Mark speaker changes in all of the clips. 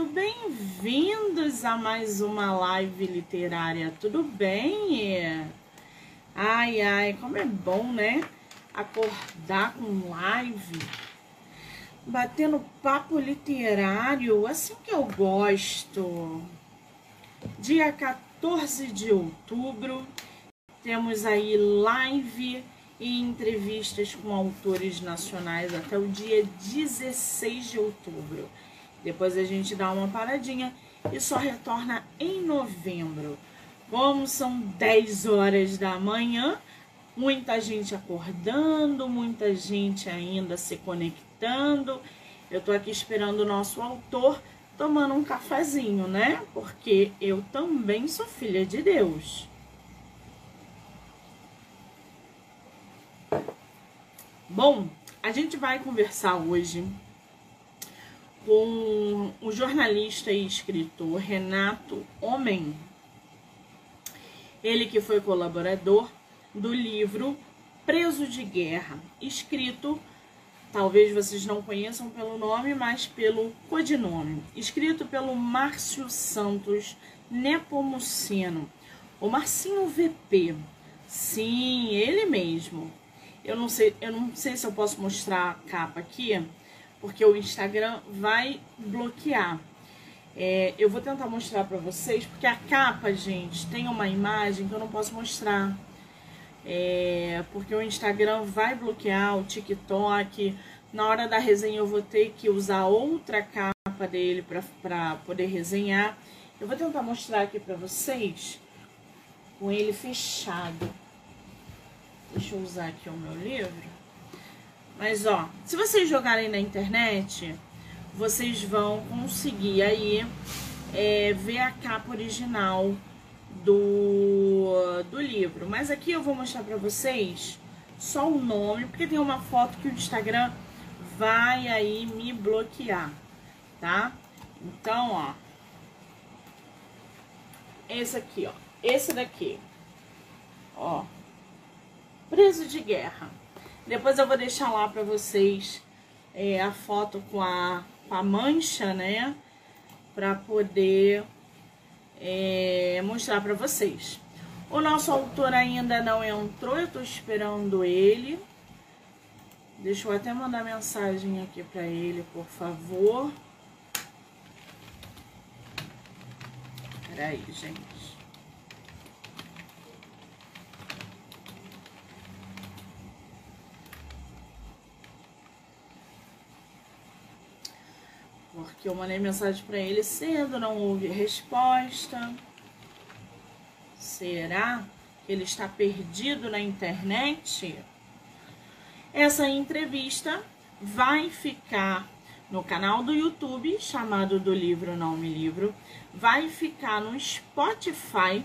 Speaker 1: muito bem-vindos a mais uma live literária. Tudo bem? Ai, ai, como é bom, né? Acordar com live, batendo papo literário, assim que eu gosto. Dia 14 de outubro, temos aí live e entrevistas com autores nacionais até o dia 16 de outubro. Depois a gente dá uma paradinha e só retorna em novembro. Como são 10 horas da manhã, muita gente acordando, muita gente ainda se conectando. Eu tô aqui esperando o nosso autor tomando um cafezinho, né? Porque eu também sou filha de Deus. Bom, a gente vai conversar hoje com o jornalista e escritor Renato Homem. Ele que foi colaborador do livro Preso de Guerra, escrito, talvez vocês não conheçam pelo nome, mas pelo codinome, escrito pelo Márcio Santos Nepomuceno, o Marcinho VP. Sim, ele mesmo. Eu não sei, eu não sei se eu posso mostrar a capa aqui, porque o Instagram vai bloquear. É, eu vou tentar mostrar para vocês, porque a capa, gente, tem uma imagem que eu não posso mostrar. É, porque o Instagram vai bloquear o TikTok. Na hora da resenha eu vou ter que usar outra capa dele para poder resenhar. Eu vou tentar mostrar aqui para vocês com ele fechado. Deixa eu usar aqui o meu livro. Mas, ó, se vocês jogarem na internet, vocês vão conseguir aí é, ver a capa original do, do livro. Mas aqui eu vou mostrar pra vocês só o nome, porque tem uma foto que o Instagram vai aí me bloquear, tá? Então, ó. Esse aqui, ó. Esse daqui. Ó preso de guerra. Depois eu vou deixar lá para vocês é, a foto com a, com a mancha, né? Para poder é, mostrar para vocês. O nosso autor ainda não entrou, eu tô esperando ele. Deixa eu até mandar mensagem aqui para ele, por favor. Peraí, gente. Porque eu mandei mensagem para ele cedo, não houve resposta. Será que ele está perdido na internet? Essa entrevista vai ficar no canal do YouTube, chamado do livro Não Me Livro, vai ficar no Spotify.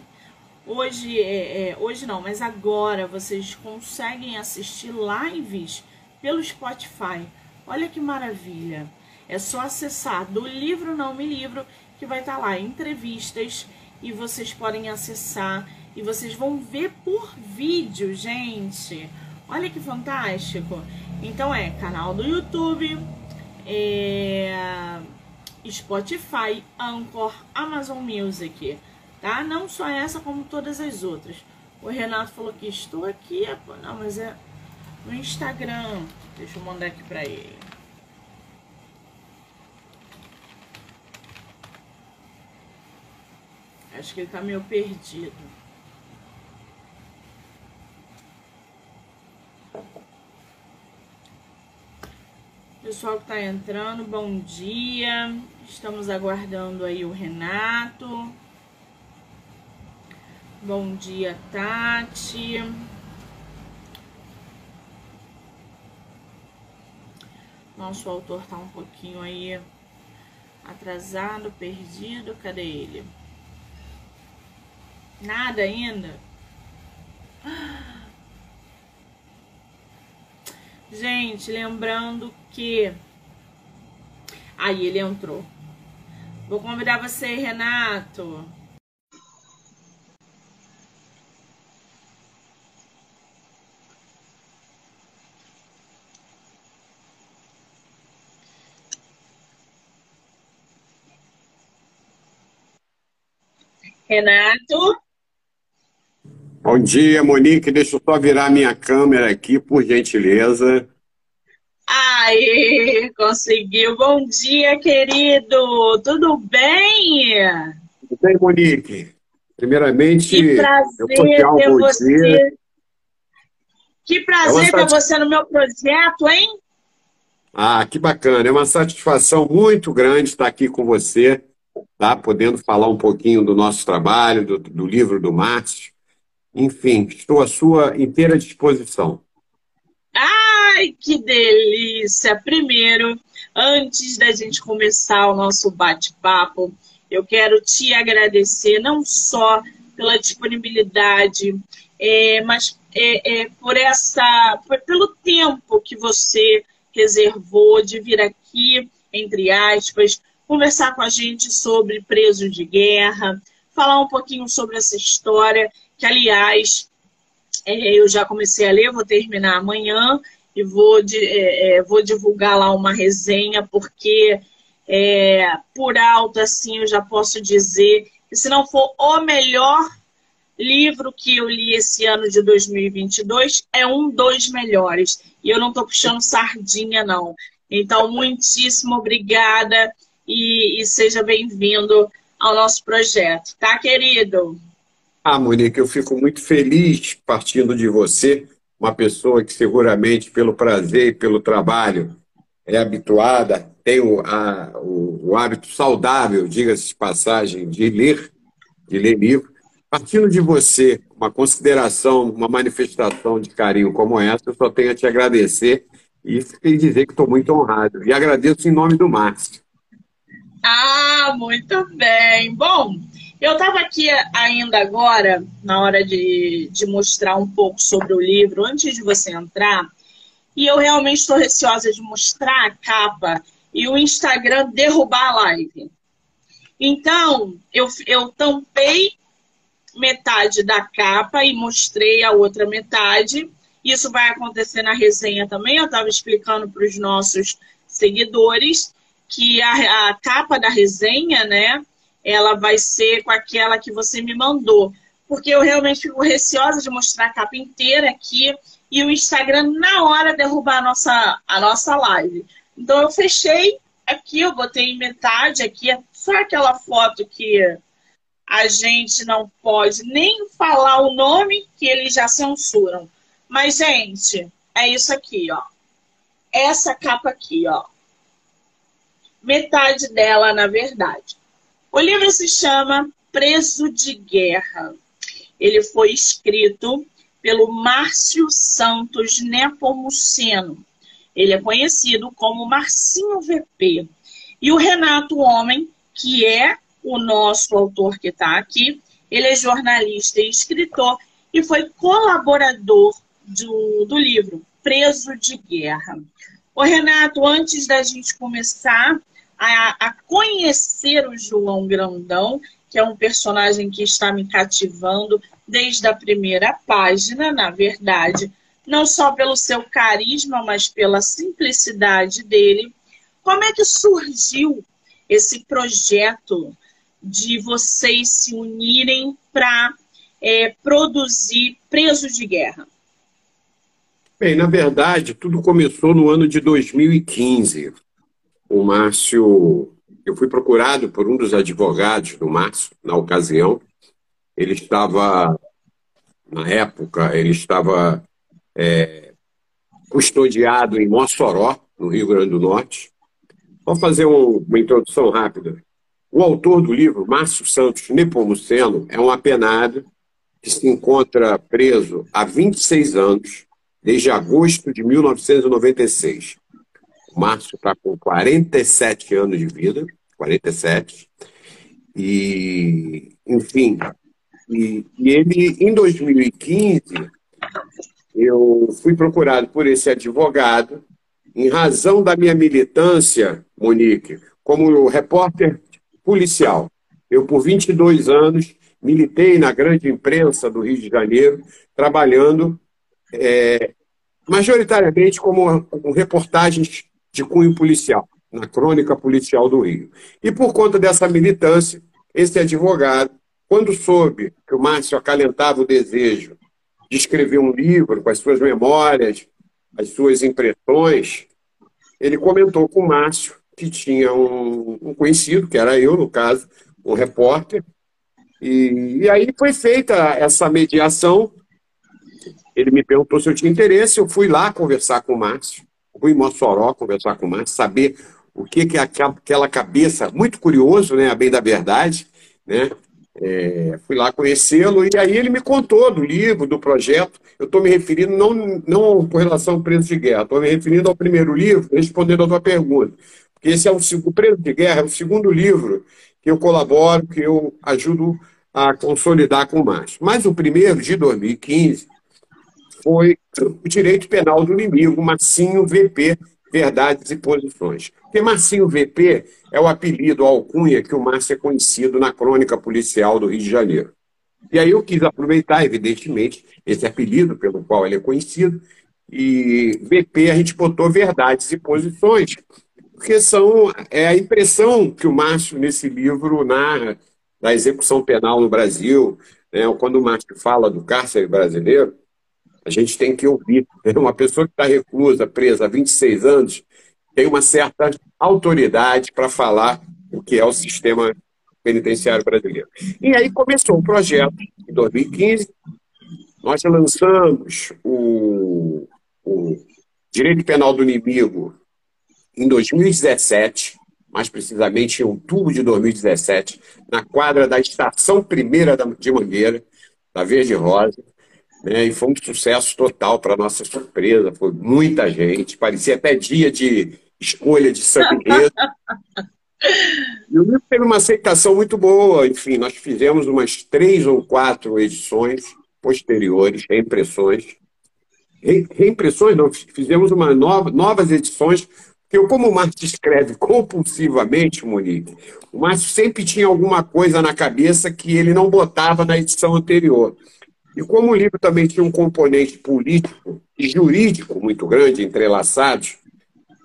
Speaker 1: Hoje, é, é, hoje não, mas agora vocês conseguem assistir lives pelo Spotify. Olha que maravilha! É só acessar do livro Não Me Livro, que vai estar tá lá entrevistas e vocês podem acessar e vocês vão ver por vídeo, gente. Olha que fantástico. Então é canal do YouTube, é, Spotify, Anchor, Amazon Music, tá? Não só essa, como todas as outras. O Renato falou que estou aqui, não, mas é no Instagram. Deixa eu mandar aqui pra ele. Acho que ele tá meio perdido. Pessoal que tá entrando, bom dia. Estamos aguardando aí o Renato. Bom dia, Tati. Nosso autor tá um pouquinho aí atrasado, perdido. Cadê ele? Nada ainda? Gente, lembrando que. Aí ele entrou. Vou convidar você, Renato. Renato?
Speaker 2: Bom dia, Monique. Deixa eu só virar minha câmera aqui, por gentileza.
Speaker 1: Aí, conseguiu. Bom dia, querido. Tudo bem?
Speaker 2: Tudo bem, Monique? Primeiramente,
Speaker 1: que prazer ter um você. Dia. Que prazer é ter você no meu projeto, hein?
Speaker 2: Ah, que bacana. É uma satisfação muito grande estar aqui com você, tá? podendo falar um pouquinho do nosso trabalho, do, do livro do Márcio. Enfim, estou à sua inteira disposição.
Speaker 1: Ai, que delícia! Primeiro, antes da gente começar o nosso bate-papo, eu quero te agradecer não só pela disponibilidade, é, mas é, é, por essa, por, pelo tempo que você reservou de vir aqui, entre aspas, conversar com a gente sobre presos de guerra, falar um pouquinho sobre essa história, que aliás é, eu já comecei a ler, vou terminar amanhã e vou, é, é vou divulgar lá uma resenha, porque é, por alto, assim, eu já posso dizer que se não for o melhor livro que eu li esse ano de 2022, é um dos melhores. E eu não estou puxando sardinha, não. Então, muitíssimo obrigada e, e seja bem-vindo ao nosso projeto, tá, querido?
Speaker 2: Ah, Monique, eu fico muito feliz partindo de você, uma pessoa que seguramente, pelo prazer e pelo trabalho, é habituada, tem o, a, o, o hábito saudável, diga-se de passagem, de ler, de ler livro. Partindo de você, uma consideração, uma manifestação de carinho como essa, eu só tenho a te agradecer e dizer que estou muito honrado. E agradeço em nome do Márcio.
Speaker 1: Ah, muito bem. Bom, eu estava aqui ainda agora, na hora de, de mostrar um pouco sobre o livro, antes de você entrar, e eu realmente estou receosa de mostrar a capa e o Instagram derrubar a live. Então, eu, eu tampei metade da capa e mostrei a outra metade. Isso vai acontecer na resenha também. Eu estava explicando para os nossos seguidores que a, a, capa da resenha, né, ela vai ser com aquela que você me mandou. Porque eu realmente fico receosa de mostrar a capa inteira aqui e o Instagram na hora derrubar a nossa, a nossa live. Então eu fechei aqui, eu botei metade aqui, é só aquela foto que a gente não pode nem falar o nome que eles já censuram. Mas, gente, é isso aqui, ó. Essa capa aqui, ó. Metade dela, na verdade. O livro se chama Preso de Guerra. Ele foi escrito pelo Márcio Santos Nepomuceno. Ele é conhecido como Marcinho VP. E o Renato Homem, que é o nosso autor que está aqui, ele é jornalista e escritor e foi colaborador do, do livro Preso de Guerra. O Renato, antes da gente começar a, a conhecer o João Grandão, que é um personagem que está me cativando desde a primeira página, na verdade, não só pelo seu carisma, mas pela simplicidade dele. Como é que surgiu esse projeto de vocês se unirem para é, produzir presos de guerra?
Speaker 2: Bem, na verdade, tudo começou no ano de 2015. O Márcio eu fui procurado por um dos advogados do Márcio, na ocasião. Ele estava, na época, ele estava é, custodiado em Mossoró, no Rio Grande do Norte. Vou fazer um, uma introdução rápida. O autor do livro, Márcio Santos Nepomuceno, é um apenado que se encontra preso há 26 anos, desde agosto de 1996. Márcio está com 47 anos de vida, 47. E, enfim, e, e ele, em 2015, eu fui procurado por esse advogado, em razão da minha militância, Monique, como repórter policial. Eu, por 22 anos, militei na grande imprensa do Rio de Janeiro, trabalhando é, majoritariamente como, como reportagens de cunho policial, na crônica policial do Rio. E por conta dessa militância, esse advogado quando soube que o Márcio acalentava o desejo de escrever um livro com as suas memórias, as suas impressões, ele comentou com o Márcio que tinha um, um conhecido, que era eu, no caso, um repórter, e, e, aí foi feita essa mediação. Ele me perguntou se eu tinha interesse, eu fui lá conversar com o Márcio, em Mossoró conversar com o Márcio, saber o que, que aquela cabeça, muito curioso, né, a bem da verdade, né, é, fui lá conhecê-lo e aí ele me contou do livro, do projeto. Eu estou me referindo não, não com relação ao preso de guerra, estou me referindo ao primeiro livro, respondendo a tua pergunta. Porque esse é o, o Preso de Guerra, é o segundo livro que eu colaboro, que eu ajudo a consolidar com o Márcio. Mas o primeiro, de 2015, foi o Direito Penal do Inimigo, Massinho VP, Verdades e Posições. Porque Massinho VP é o apelido, a alcunha que o Márcio é conhecido na crônica policial do Rio de Janeiro. E aí eu quis aproveitar, evidentemente, esse apelido pelo qual ele é conhecido, e VP a gente botou verdades e posições, porque são é a impressão que o Márcio, nesse livro, narra da execução penal no Brasil. Né? Quando o Márcio fala do cárcere brasileiro, a gente tem que ouvir. Uma pessoa que está reclusa, presa há 26 anos, tem uma certa autoridade para falar o que é o sistema penitenciário brasileiro. E aí começou o projeto em 2015. Nós lançamos o, o Direito Penal do Inimigo em 2017, mais precisamente em outubro de 2017, na quadra da Estação Primeira de Mangueira, da Verde Rosa. Né, e foi um sucesso total para nossa surpresa. Foi muita gente, parecia até dia de escolha de São E o livro teve uma aceitação muito boa. Enfim, nós fizemos umas três ou quatro edições posteriores, reimpressões. Reimpressões não, fizemos uma nova, novas edições, porque como o Márcio escreve compulsivamente, Monique, o Márcio sempre tinha alguma coisa na cabeça que ele não botava na edição anterior. E como o livro também tinha um componente político e jurídico muito grande, entrelaçados,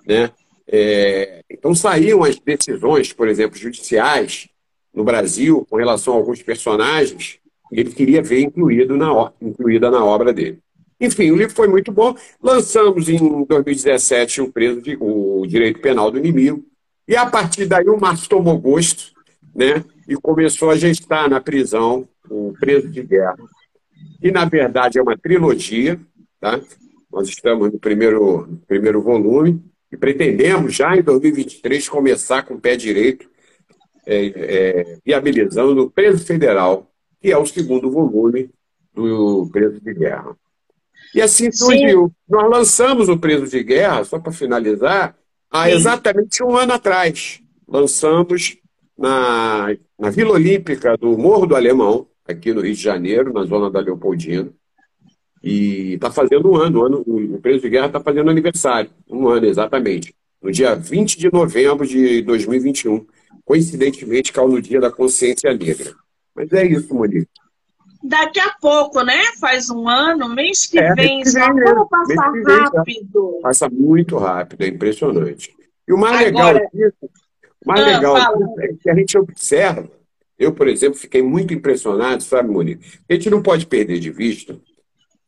Speaker 2: né? É, então saíam as decisões, por exemplo, judiciais no Brasil com relação a alguns personagens e ele queria ver incluído na, incluída na obra dele. Enfim, o livro foi muito bom. Lançamos em 2017 o, preso de, o Direito Penal do Inimigo. E a partir daí o Márcio tomou gosto né, e começou a gestar na prisão o Preso de Guerra. Que, na verdade, é uma trilogia. Tá? Nós estamos no primeiro, primeiro volume e pretendemos já em 2023 começar com o pé direito, é, é, viabilizando o Preso Federal, que é o segundo volume do Preso de Guerra. E assim surgiu. Nós lançamos o Preso de Guerra, só para finalizar, há Sim. exatamente um ano atrás. Lançamos na, na Vila Olímpica do Morro do Alemão, aqui no Rio de Janeiro, na zona da Leopoldina. E está fazendo um ano, um ano, o Preso de Guerra está fazendo aniversário, um ano exatamente, no dia 20 de novembro de 2021. Coincidentemente, caiu no dia da consciência negra. Mas é isso, Monique.
Speaker 1: Daqui a pouco, né? Faz um ano, mês que é, vem, só como passar rápido.
Speaker 2: Vem, passa muito rápido, é impressionante. E o mais Agora, legal disso, o mais ah, legal disso é que a gente observa. Eu, por exemplo, fiquei muito impressionado, sabe, Monique? A gente não pode perder de vista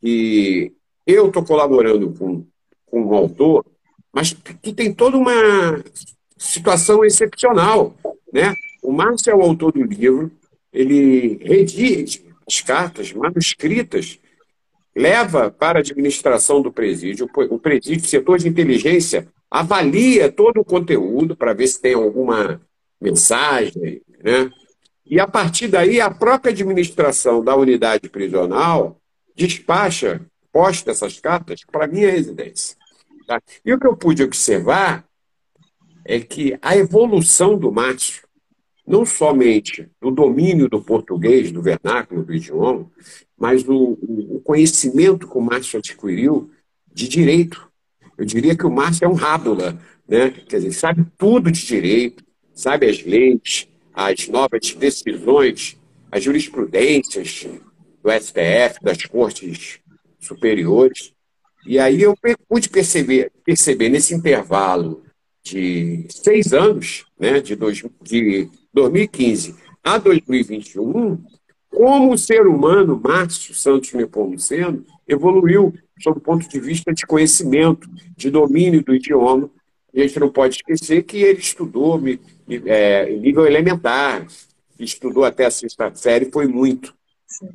Speaker 2: que eu estou colaborando com, com um autor, mas que tem toda uma situação excepcional. Né? O Márcio é o autor do livro, ele redige as cartas manuscritas, leva para a administração do presídio, o presídio, o setor de inteligência, avalia todo o conteúdo para ver se tem alguma mensagem, né? E a partir daí, a própria administração da unidade prisional despacha, posta essas cartas para minha residência. Tá? E o que eu pude observar é que a evolução do Márcio não somente no domínio do português, do vernáculo do idioma, mas no, o conhecimento que o Márcio adquiriu de direito. Eu diria que o Márcio é um rábula, né? quer dizer, sabe tudo de direito, sabe as leis, as novas decisões, as jurisprudências do STF, das cortes superiores. E aí eu pude perceber, perceber nesse intervalo de seis anos, né, de, dois, de 2015 a 2021, como o ser humano, Márcio Santos Nepomuceno, evoluiu sob o ponto de vista de conhecimento, de domínio do idioma. A gente não pode esquecer que ele estudou é, nível elementar, estudou até a sexta série, foi muito.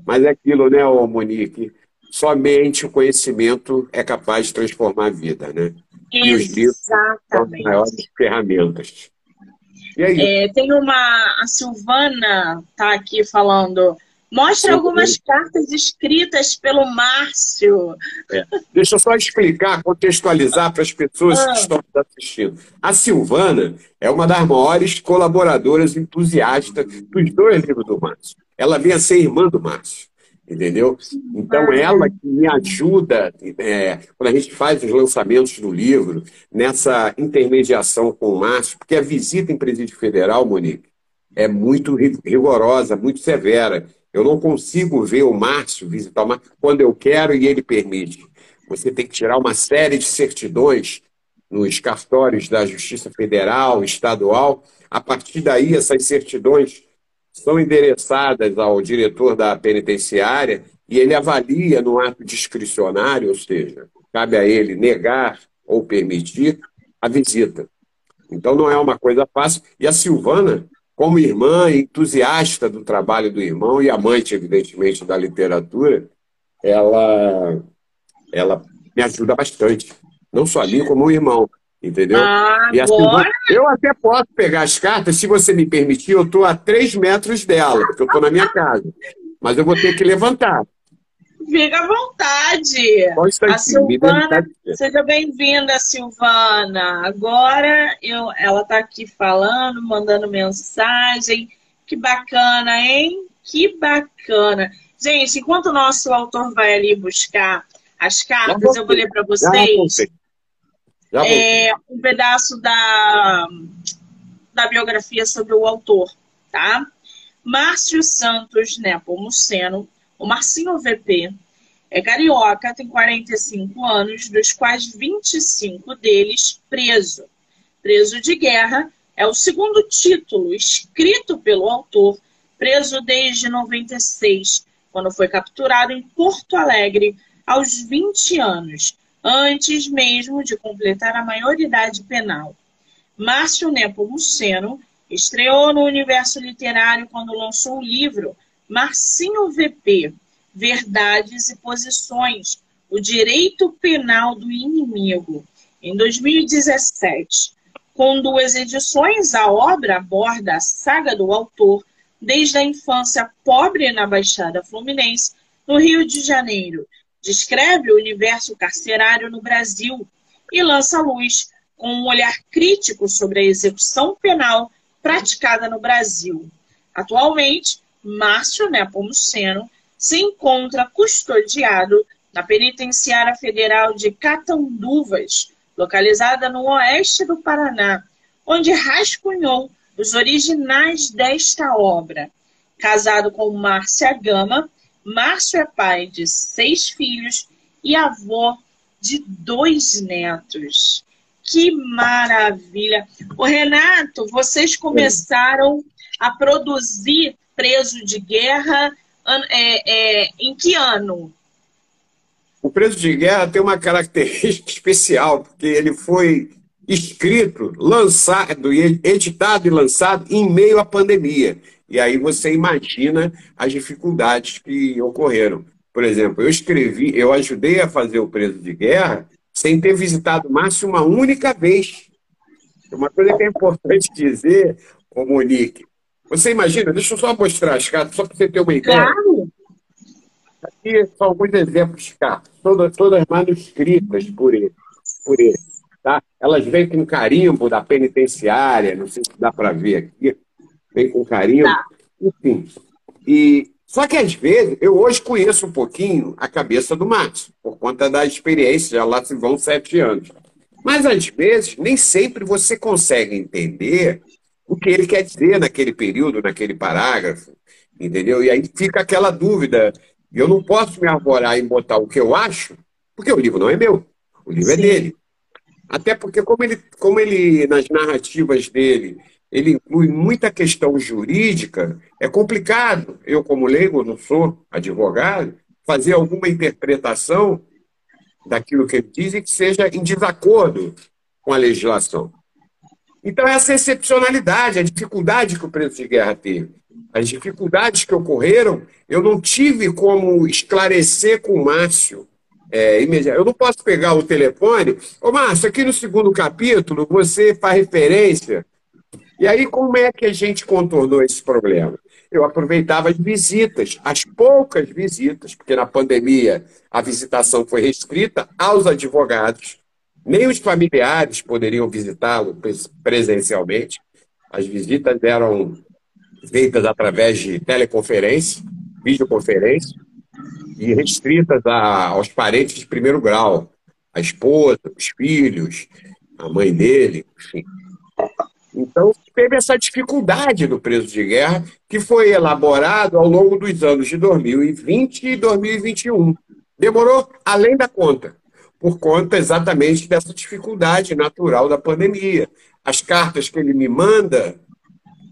Speaker 2: Mas é aquilo, né, Monique? Somente o conhecimento é capaz de transformar a vida, né?
Speaker 1: E os livros são as
Speaker 2: maiores ferramentas.
Speaker 1: É, tem uma. A Silvana está aqui falando. Mostra algumas cartas escritas pelo Márcio.
Speaker 2: É. Deixa eu só explicar, contextualizar para as pessoas ah. que estão assistindo. A Silvana é uma das maiores colaboradoras entusiastas dos dois livros do Márcio. Ela vem a ser irmã do Márcio entendeu? Então, ela que me ajuda, é, quando a gente faz os lançamentos do livro, nessa intermediação com o Márcio, porque a visita em presídio federal, Monique, é muito rigorosa, muito severa. Eu não consigo ver o Márcio visitar o Márcio quando eu quero e ele permite. Você tem que tirar uma série de certidões nos cartórios da Justiça Federal, Estadual. A partir daí, essas certidões são endereçadas ao diretor da penitenciária e ele avalia no ato discricionário, ou seja, cabe a ele negar ou permitir a visita. Então não é uma coisa fácil. E a Silvana, como irmã entusiasta do trabalho do irmão e amante, evidentemente, da literatura, ela, ela me ajuda bastante. Não só a mim, como o irmão. Entendeu?
Speaker 1: Ah, e assim,
Speaker 2: eu até posso pegar as cartas, se você me permitir, eu estou a três metros dela, porque eu estou na minha casa. Mas eu vou ter que levantar.
Speaker 1: Fica à vontade. A Silvana, seja bem-vinda, Silvana. Agora eu, ela está aqui falando, mandando mensagem. Que bacana, hein? Que bacana. Gente, enquanto o nosso autor vai ali buscar as cartas, eu vou ler para vocês é, um pedaço da, da biografia sobre o autor, tá? Márcio Santos Nepomuceno, o Marcinho VP, é carioca, tem 45 anos, dos quais 25 deles preso. Preso de guerra é o segundo título escrito pelo autor, preso desde 96, quando foi capturado em Porto Alegre aos 20 anos antes mesmo de completar a maioridade penal. Márcio Nepomuceno estreou no universo literário quando lançou o livro Marcinho VP, Verdades e Posições, o Direito Penal do Inimigo, em 2017. Com duas edições, a obra aborda a saga do autor desde a infância pobre na Baixada Fluminense, no Rio de Janeiro, descreve o universo carcerário no Brasil e lança luz com um olhar crítico sobre a execução penal praticada no Brasil. Atualmente, Márcio Nepomuceno se encontra custodiado na Penitenciária Federal de Catanduvas, localizada no oeste do Paraná, onde rascunhou os originais desta obra. Casado com Márcia Gama, Márcio é pai de seis filhos e avô de dois netos. Que maravilha! O Renato, vocês começaram a produzir Preso de Guerra é, é, em que ano?
Speaker 2: O Preso de Guerra tem uma característica especial, porque ele foi escrito, lançado, editado e lançado em meio à pandemia. E aí você imagina as dificuldades que ocorreram. Por exemplo, eu escrevi, eu ajudei a fazer o preso de guerra sem ter visitado o Márcio uma única vez. Uma coisa que é importante dizer, Monique, você imagina, deixa eu só mostrar as cartas, só para você ter uma ideia.
Speaker 1: Claro.
Speaker 2: Aqui são alguns exemplos de cartas, todas, todas manuscritas por ele. Por ele tá? Elas vêm com carimbo da penitenciária, não sei se dá para ver aqui vem com carinho. Tá. Enfim. E, só que às vezes, eu hoje conheço um pouquinho a cabeça do Márcio, por conta da experiência, já lá se vão sete anos. Mas às vezes, nem sempre você consegue entender o que ele quer dizer naquele período, naquele parágrafo, entendeu? E aí fica aquela dúvida. Eu não posso me arvorar em botar o que eu acho, porque o livro não é meu, o livro é Sim. é dele. Até porque, como ele, como ele, nas narrativas dele, ele inclui muita questão jurídica, é complicado. Eu, como leigo, não sou advogado, fazer alguma interpretação daquilo que ele diz e que seja em desacordo com a legislação. Então, essa excepcionalidade, a dificuldade que o preço de guerra teve, as dificuldades que ocorreram, eu não tive como esclarecer com o Márcio é, Eu não posso pegar o telefone. Ô, Márcio, aqui no segundo capítulo você faz referência. E aí, como é que a gente contornou esse problema? Eu aproveitava as visitas, as poucas visitas, porque na pandemia a visitação foi restrita aos advogados, nem os familiares poderiam visitá-lo presencialmente. As visitas eram feitas através de teleconferência, videoconferência e restritas a, aos parentes de primeiro grau, a esposa, os filhos, a mãe dele, enfim. Então, teve essa dificuldade do preso de guerra, que foi elaborado ao longo dos anos de 2020 e 2021. Demorou além da conta, por conta exatamente dessa dificuldade natural da pandemia. As cartas que ele me manda,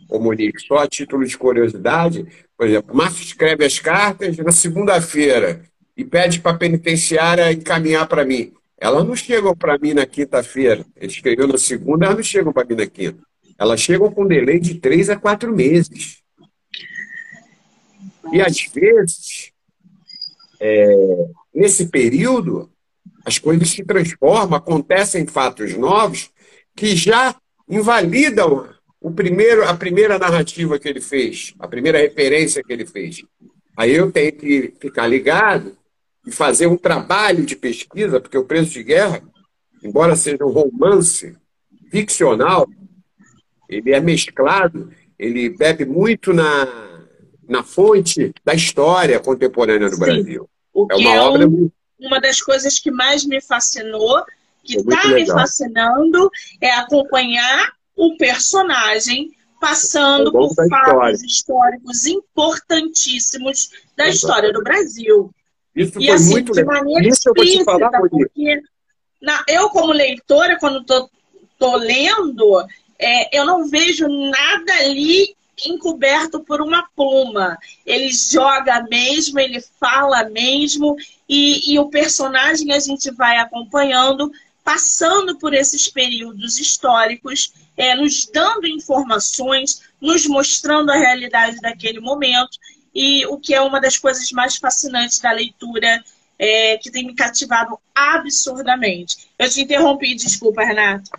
Speaker 2: ô Monique, só a título de curiosidade, por exemplo, Márcio escreve as cartas na segunda-feira e pede para a penitenciária encaminhar para mim. Elas não chegam para mim na quinta-feira. Ele escreveu na segunda, elas não chegam para mim na quinta. Elas chegam com delay de três a quatro meses. E às vezes, é, nesse período, as coisas se transformam, acontecem fatos novos que já invalidam o primeiro, a primeira narrativa que ele fez, a primeira referência que ele fez. Aí eu tenho que ficar ligado e fazer um trabalho de pesquisa, porque o Preço de Guerra, embora seja um romance ficcional, ele é mesclado, ele bebe muito na, na fonte da história contemporânea do Sim. Brasil.
Speaker 1: É uma é obra um, uma das coisas que mais me fascinou, que está me fascinando, é acompanhar o personagem passando por fatos históricos importantíssimos da história do Brasil.
Speaker 2: Isso e, foi assim, muito de maneira Isso explícita, eu vou te falar, porque
Speaker 1: na, eu, como leitora, quando estou lendo, é, eu não vejo nada ali encoberto por uma pluma. Ele joga mesmo, ele fala mesmo, e, e o personagem a gente vai acompanhando, passando por esses períodos históricos é, nos dando informações, nos mostrando a realidade daquele momento, e o que é uma das coisas mais fascinantes da leitura, é, que tem me cativado absurdamente. Eu te interrompi, desculpa, Renato.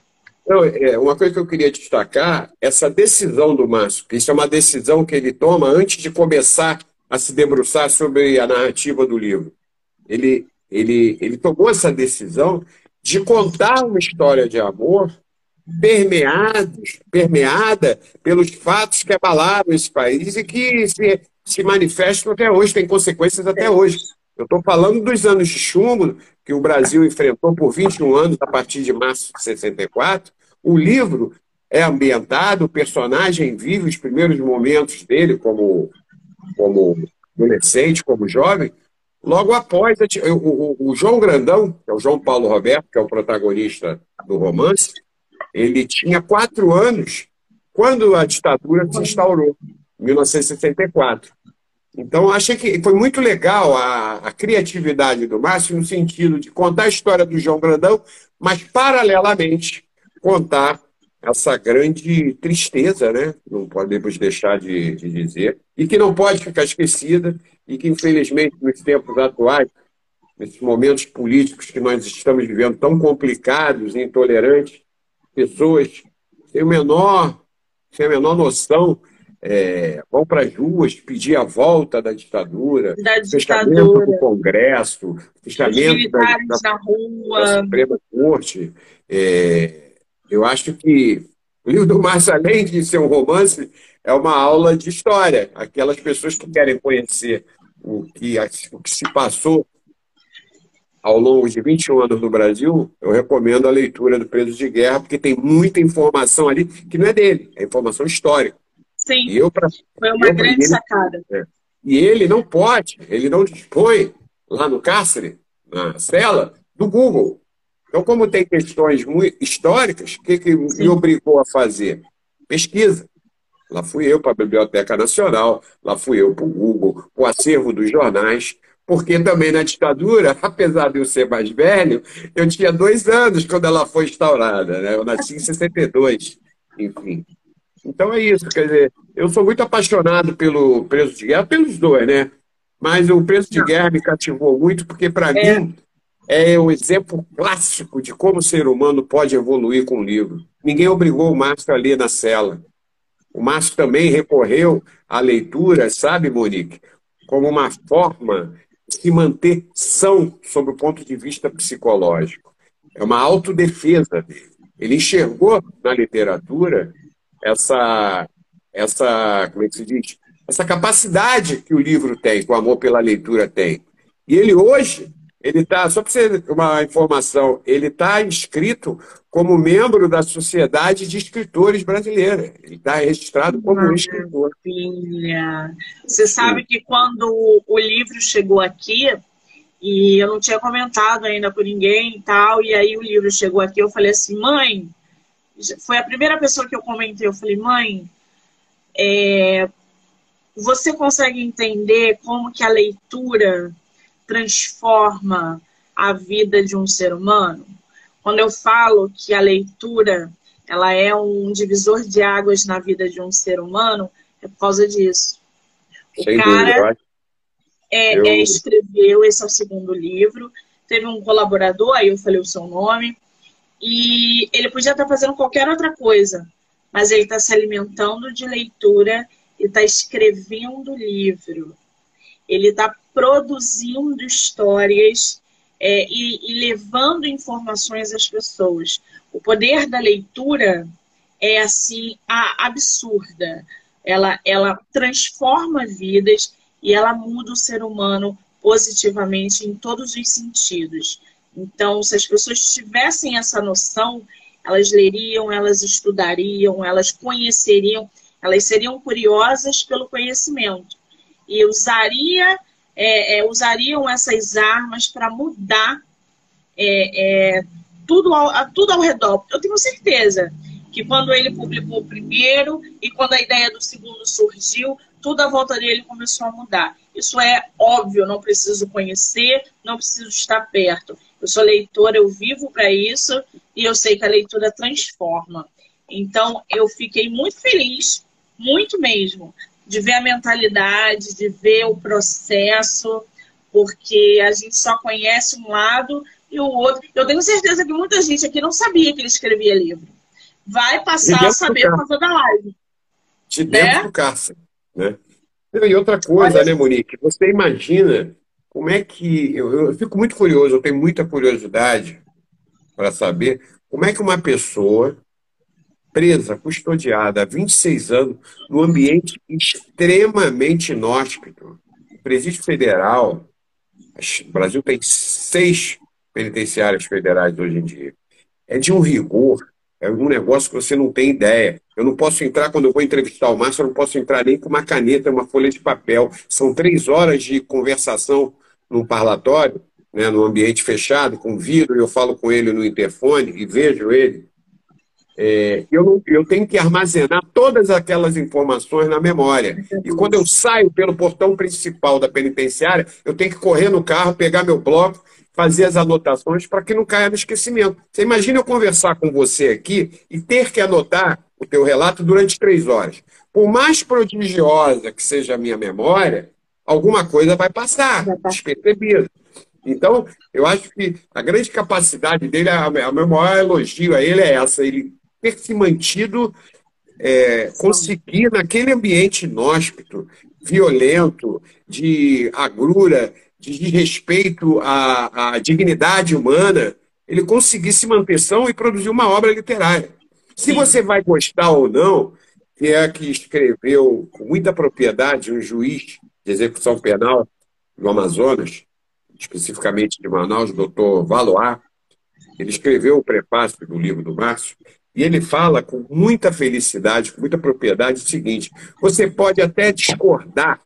Speaker 2: Não, é, uma coisa que eu queria destacar, essa decisão do Márcio, que isso é uma decisão que ele toma antes de começar a se debruçar sobre a narrativa do livro. Ele, ele, ele tomou essa decisão de contar uma história de amor permeados, permeada pelos fatos que abalaram esse país e que se, se manifestam até hoje, têm consequências até hoje. Eu estou falando dos anos de chumbo que o Brasil enfrentou por 21 anos, a partir de março de 64. O livro é ambientado, o personagem vive os primeiros momentos dele como, como adolescente, como jovem, logo após o, o, o João Grandão, que é o João Paulo Roberto, que é o protagonista do romance, ele tinha quatro anos quando a ditadura se instaurou, em 1964. Então, achei que foi muito legal a, a, criatividade do Márcio no sentido de contar a história do João Grandão, mas, paralelamente, contar essa grande tristeza, né? não podemos deixar de, de dizer, e que não pode ficar esquecida, e que, infelizmente, nos tempos atuais, nesses momentos políticos que nós estamos vivendo tão complicados e intolerantes, pessoas sem, o menor, sem a menor noção é, vão para as ruas pedir a volta da ditadura,
Speaker 1: da
Speaker 2: fechamento do Congresso, fechamento da,
Speaker 1: da, da,
Speaker 2: Suprema Corte. É, eu acho que o livro do Márcio, além de ser um romance, é uma aula de história. Aquelas pessoas que querem conhecer o que, o que se passou ao longo de 21 anos no Brasil, eu recomendo a leitura do Preso de Guerra, porque tem muita informação ali que não é dele, é informação histórica.
Speaker 1: Sim,
Speaker 2: e eu, pra,
Speaker 1: foi uma eu, grande ele, sacada. É,
Speaker 2: e ele não pode, ele não dispõe lá no cárcere, na cela, do Google. Então, como tem questões muito históricas, o que, que me obrigou a fazer? pesquisa. Lá fui eu para a Biblioteca Nacional, lá fui eu para o Google, o acervo dos jornais, porque também na ditadura, apesar de eu ser mais velho, eu tinha dois anos quando ela foi instaurada, né? Eu nasci em 62, enfim. Então é isso, quer dizer, eu sou muito apaixonado pelo preso de guerra, pelos dois, né? Mas o preso de guerra me cativou muito, porque para é. mim é o exemplo clássico de como o ser humano pode evoluir com o livro. Ninguém obrigou o Márcio a ler na cela. O Márcio também recorreu à leitura, sabe, Monique, como uma forma de se manter são sob o ponto de vista psicológico. É uma autodefesa dele. Ele enxergou na literatura essa, essa, como é que se diz? Essa capacidade que o livro tem, que o amor pela leitura tem. E ele hoje ele está, só para você uma informação, ele está inscrito como membro da Sociedade de Escritores Brasileira. Ele está registrado como Maravilha. escritor.
Speaker 1: Você sabe que quando o livro chegou aqui, e eu não tinha comentado ainda com ninguém e tal, e aí o livro chegou aqui, eu falei assim, mãe, foi a primeira pessoa que eu comentei, eu falei, mãe, é, você consegue entender como que a leitura transforma a vida de um ser humano? Quando eu falo que a leitura ela é um divisor de águas na vida de um ser humano, é por causa disso. O Sem cara é, eu... é, escreveu, esse é o segundo livro, teve um colaborador, aí eu falei o seu nome, e ele podia estar fazendo qualquer outra coisa, mas ele está se alimentando de leitura e está escrevendo livro. Ele está produzindo histórias é, e, e levando informações às pessoas. O poder da leitura é assim a, absurda. Ela, ela transforma vidas e ela muda o ser humano positivamente em todos os sentidos. Então, se as pessoas tivessem essa noção, elas leriam, elas estudariam, elas conheceriam, elas seriam curiosas pelo conhecimento e usaria é, é, usariam essas armas para mudar é, é, tudo, ao, tudo ao redor. Eu tenho certeza que quando ele publicou o primeiro e quando a ideia do segundo surgiu, tudo à volta dele começou a mudar. Isso é óbvio, não preciso conhecer, não preciso estar perto. Eu sou leitora, eu vivo para isso e eu sei que a leitura transforma. Então, eu fiquei muito feliz, muito mesmo, de ver a mentalidade, de ver o processo, porque a gente só conhece um lado e o outro. Eu tenho certeza que muita gente aqui não sabia que ele escrevia livro. Vai passar a saber por causa da live.
Speaker 2: De dentro né? do cárcere. Né? E outra coisa, Olha... né, Monique? Você imagina como é que. Eu, eu fico muito curioso, eu tenho muita curiosidade para saber como é que uma pessoa presa, custodiada há 26 anos, num ambiente extremamente inóspito. O Presídio Federal, o Brasil tem seis penitenciárias federais hoje em dia. É de um rigor, é um negócio que você não tem ideia. Eu não posso entrar, quando eu vou entrevistar o Márcio, eu não posso entrar nem com uma caneta, uma folha de papel. São três horas de conversação num parlatório, né, num ambiente fechado, com vidro, eu falo com ele no interfone e vejo ele. É, eu, eu tenho que armazenar todas aquelas informações na memória. E quando eu saio pelo portão principal da penitenciária, eu tenho que correr no carro, pegar meu bloco, fazer as anotações para que não caia no esquecimento. Você imagina eu conversar com você aqui e ter que anotar o teu relato durante três horas. Por mais prodigiosa que seja a minha memória, alguma coisa vai passar, despercebida. Então, eu acho que a grande capacidade dele, a, a meu maior elogio a ele é essa. Ele ter se mantido, é, conseguir, naquele ambiente inóspito, violento, de agrura, de desrespeito à, à dignidade humana, ele conseguir se manter são e produzir uma obra literária. Se você vai gostar ou não, que é a que escreveu com muita propriedade um juiz de execução penal do Amazonas, especificamente de Manaus, o doutor Valois, ele escreveu o prefácio do livro do Márcio, e ele fala com muita felicidade, com muita propriedade, o seguinte: você pode até discordar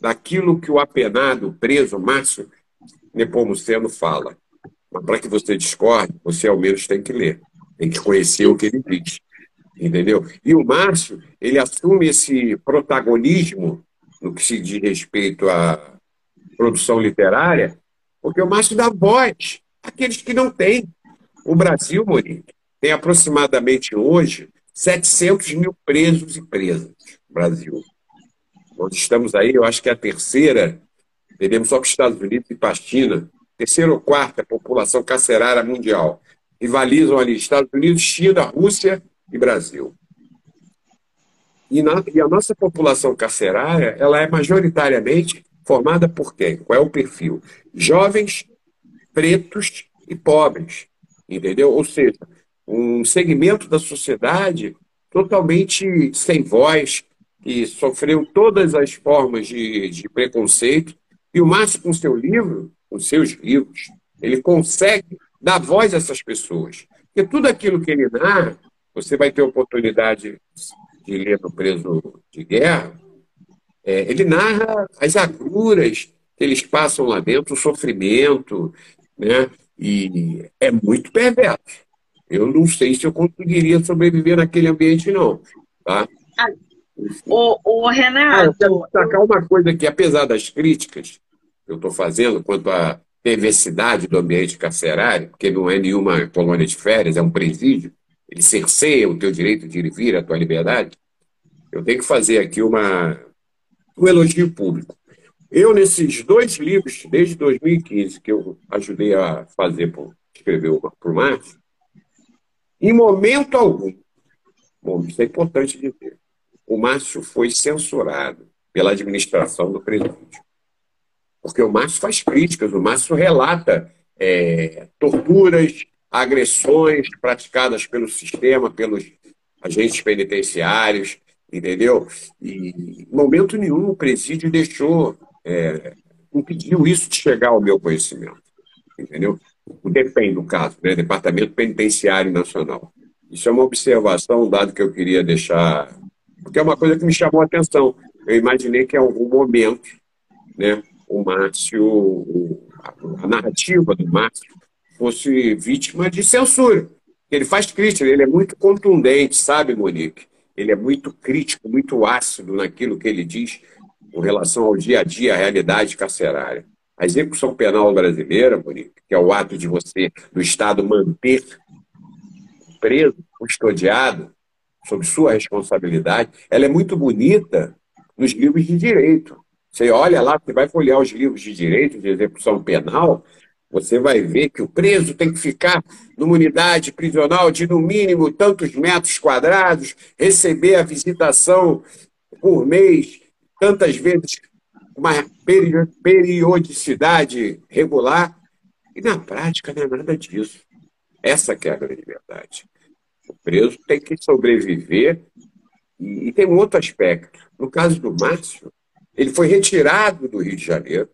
Speaker 2: daquilo que o apenado, preso, Márcio Nepomuceno fala. Mas para que você discorde, você ao menos tem que ler, tem que conhecer o que ele diz. entendeu? E o Márcio, ele assume esse protagonismo no que se diz respeito à produção literária, porque o Márcio dá voz àqueles que não têm. O Brasil, Monique, tem aproximadamente hoje 700 mil presos e presas no Brasil. Nós estamos aí, eu acho que é a terceira, teremos só com os Estados Unidos e a China, terceira ou quarta população carcerária mundial. Rivalizam ali Estados Unidos, China, Rússia e Brasil. E, na, e, a nossa população carcerária, ela é majoritariamente formada por quem? Qual é o perfil? Jovens, pretos e pobres, entendeu? Ou seja, um segmento da sociedade totalmente sem voz, que sofreu todas as formas de, de preconceito, e o Márcio, com seu livro, com seus livros, ele consegue dar voz a essas pessoas. Porque tudo aquilo que ele narra, você vai ter oportunidade de ler no Preso de Guerra, é, ele narra as agruras que eles passam lá dentro, o sofrimento, né? e é muito perverso. Eu não sei se eu conseguiria sobreviver naquele ambiente, não. Tá?
Speaker 1: O, o Renato. Ah, eu
Speaker 2: quero destacar uma coisa aqui, apesar das críticas que eu estou fazendo quanto à perversidade do ambiente carcerário, porque não é nenhuma colônia de férias, é um presídio, ele cerceia o teu direito de ir e vir, a tua liberdade. Eu tenho que fazer aqui uma, um elogio público. Eu, nesses dois livros, desde 2015, que eu ajudei a fazer, escrever para o Márcio, em momento algum, bom, isso é importante dizer, o Márcio foi censurado pela administração do presídio. Porque o Márcio faz críticas, o Márcio relata é, torturas, agressões praticadas pelo sistema, pelos agentes penitenciários, entendeu? E em momento nenhum o presídio deixou, é, impediu isso de chegar ao meu conhecimento, entendeu? O DEPEN, no caso, né? Departamento Penitenciário Nacional. Isso é uma observação, um dado que eu queria deixar porque é uma coisa que me chamou a atenção. Eu imaginei que em algum momento né, o Márcio, a narrativa do Márcio, fosse vítima de censura. Ele faz crítica, ele é muito contundente, sabe, Monique? Ele é muito crítico, muito ácido naquilo que ele diz com relação ao dia a dia, à realidade carcerária. A execução penal brasileira, que é o ato de você, do Estado, manter preso, custodiado, sob sua responsabilidade, ela é muito bonita nos livros de direito. Você olha lá, você vai folhear os livros de direito, de execução penal, você vai ver que o preso tem que ficar numa unidade prisional de no mínimo tantos metros quadrados, receber a visitação por mês, tantas vezes, uma periodicidade regular. E na prática não é nada disso. Essa é a grande verdade. O preso tem que sobreviver. E, e tem um outro aspecto. No caso do Márcio, ele foi retirado do Rio de Janeiro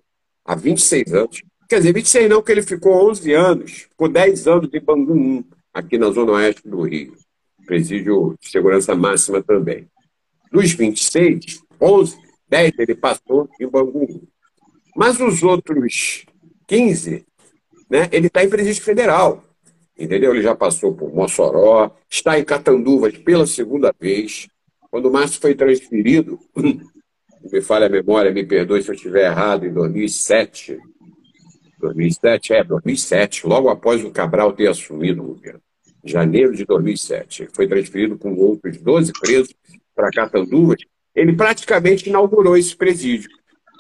Speaker 2: há 26 anos. Quer dizer, 26 não, porque ele ficou 11 anos, ficou 10 anos em Bangu 1, aqui na zona oeste do Rio. Presídio de segurança máxima também. Dos 26, 11, 10 ele passou em Bangu 1. Mas os outros 15, né, ele está em presídio federal entendeu? Ele já passou por Mossoró, está em Catanduvas pela segunda vez. Quando o Márcio foi transferido, me falha a memória, me perdoe se eu estiver errado, em 2007. 2007, é, 2007, logo após o Cabral ter assumido o governo. Janeiro de 2007. Ele foi transferido com outros 12 presos para Catanduvas. Ele praticamente inaugurou esse presídio.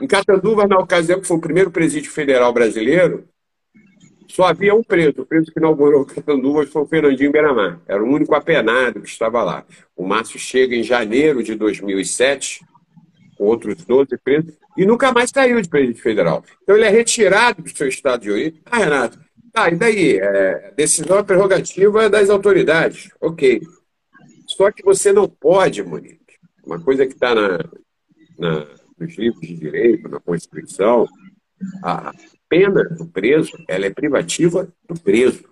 Speaker 2: Em Catanduvas, na ocasião que foi o primeiro presídio federal brasileiro, só havia um preso. O preso que inaugurou o Catanduvas foi o Fernandinho Beiramar. Era o único apenado que estava lá. O Márcio chega em janeiro de 2007, com outros 12 presos, e nunca mais saiu de presídio federal. Então ele é retirado do seu estado de origem. Ah, Renato, tá, e daí? É, decisão é prerrogativa das autoridades. Ok. Só que você não pode, Monique. Uma coisa que está na, na, nos livros de direito, na Constituição, a, pena do preso ela é privativa do preso.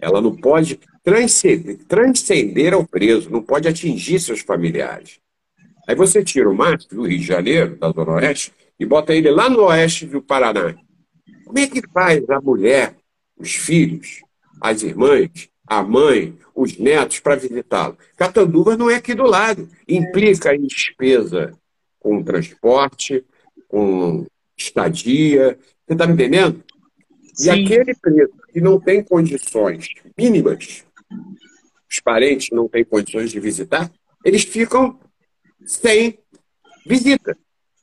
Speaker 2: Ela não pode transcender, transcender ao preso, não pode atingir seus familiares. Aí você tira o Márcio do Rio de Janeiro, da Zona Oeste, e bota ele lá no oeste do Paraná. Como é que faz a mulher, os filhos, as irmãs, a mãe, os netos para visitá-lo. Catanduva não é aqui do lado. Implica em despesa com transporte, com estadia. Você está me entendendo? Sim. E aquele preso que não tem condições mínimas, os parentes não têm condições de visitar, eles ficam sem visita.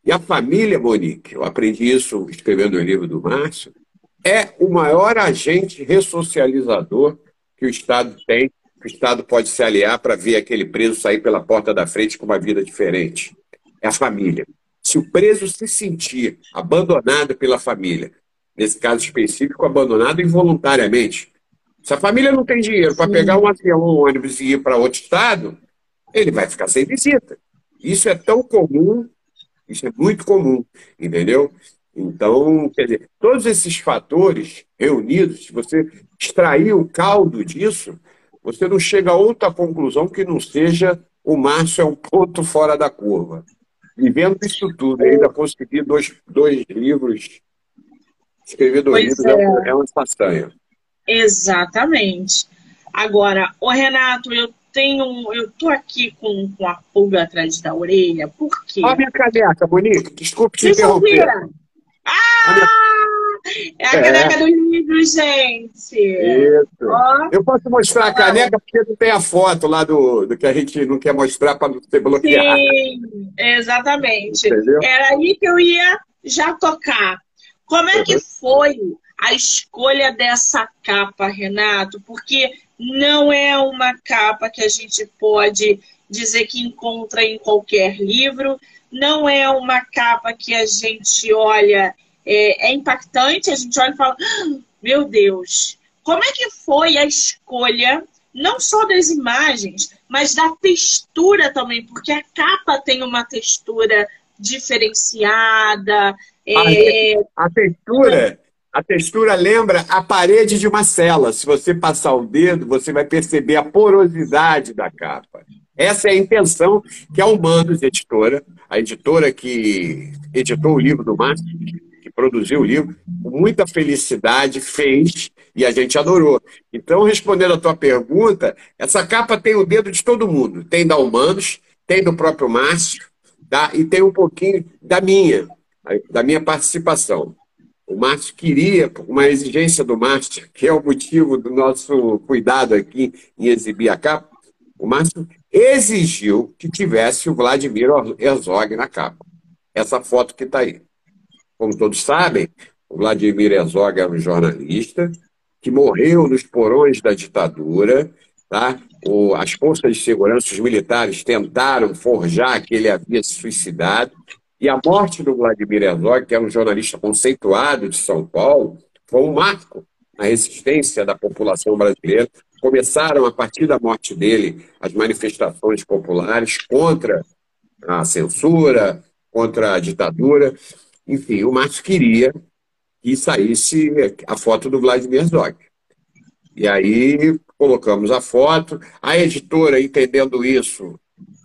Speaker 2: E a família, Monique, eu aprendi isso escrevendo o livro do Márcio, é o maior agente ressocializador que o Estado tem, que o Estado pode se aliar para ver aquele preso sair pela porta da frente com uma vida diferente. É a família. Se o preso se sentir abandonado pela família, nesse caso específico, abandonado involuntariamente, se a família não tem dinheiro para pegar um avião, um ônibus e ir para outro estado, ele vai ficar sem visita. Isso é tão comum, isso é muito comum, entendeu? Então, quer dizer, todos esses fatores reunidos, se você extrair o caldo disso, você não chega a outra conclusão que não seja o Márcio é um ponto fora da curva. E vendo isso tudo, ainda conseguir dois, dois livros, escrever dois pois livros é. é uma façanha.
Speaker 1: Exatamente. Agora, o Renato, eu tenho, eu tô aqui com, com a pulga atrás da orelha, por quê?
Speaker 2: Olha a minha caneca, bonito. Desculpe te interromper.
Speaker 1: Ah! É a caneca é. do livro, gente. Isso.
Speaker 2: Eu posso mostrar a caneca porque não tem a foto lá do, do que a gente não quer mostrar para não ser bloqueado.
Speaker 1: Sim, exatamente. Entendeu? Era aí que eu ia já tocar. Como é que uhum. foi a escolha dessa capa, Renato? Porque não é uma capa que a gente pode dizer que encontra em qualquer livro, não é uma capa que a gente olha, é, é impactante, a gente olha e fala, ah, meu Deus, como é que foi a escolha, não só das imagens, mas da textura também, porque a capa tem uma textura diferenciada.
Speaker 2: É... A, a textura a textura lembra a parede de uma cela. Se você passar o dedo, você vai perceber a porosidade da capa. Essa é a intenção que a Humanos Editora, a editora que editou o livro do Márcio, produziu o livro, com muita felicidade fez e a gente adorou. Então, respondendo a tua pergunta, essa capa tem o dedo de todo mundo. Tem da Humanos, tem do próprio Márcio, tá? e tem um pouquinho da minha, da minha participação. O Márcio queria, uma exigência do Márcio, que é o motivo do nosso cuidado aqui em exibir a capa, o Márcio exigiu que tivesse o Vladimir Herzog na capa. Essa foto que está aí. Como todos sabem, o Vladimir Herzog era um jornalista que morreu nos porões da ditadura. Tá? O, as forças de segurança, os militares, tentaram forjar que ele havia se suicidado. E a morte do Vladimir Herzog, que era um jornalista conceituado de São Paulo, foi um marco na resistência da população brasileira começaram, a partir da morte dele, as manifestações populares contra a censura, contra a ditadura. Enfim, o Márcio queria que saísse a foto do Vladimir Zog. E aí colocamos a foto. A editora, entendendo isso,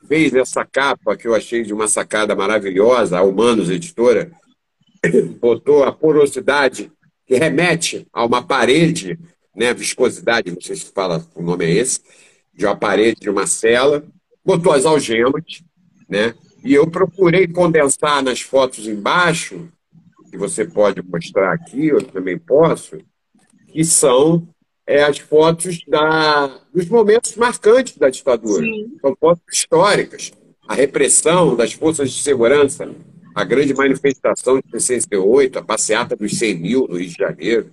Speaker 2: fez essa capa que eu achei de uma sacada maravilhosa, a Humanos Editora, botou a porosidade que remete a uma parede né, viscosidade, não sei se fala, o nome é esse, de uma parede de uma cela, botou as algemas, né? E eu procurei condensar nas fotos embaixo, que você pode mostrar aqui, eu também posso, que são é, as fotos da, dos momentos marcantes da ditadura. Sim. São fotos históricas. A repressão das forças de segurança, a grande manifestação de 68, a passeata dos 100 mil no Rio de Janeiro,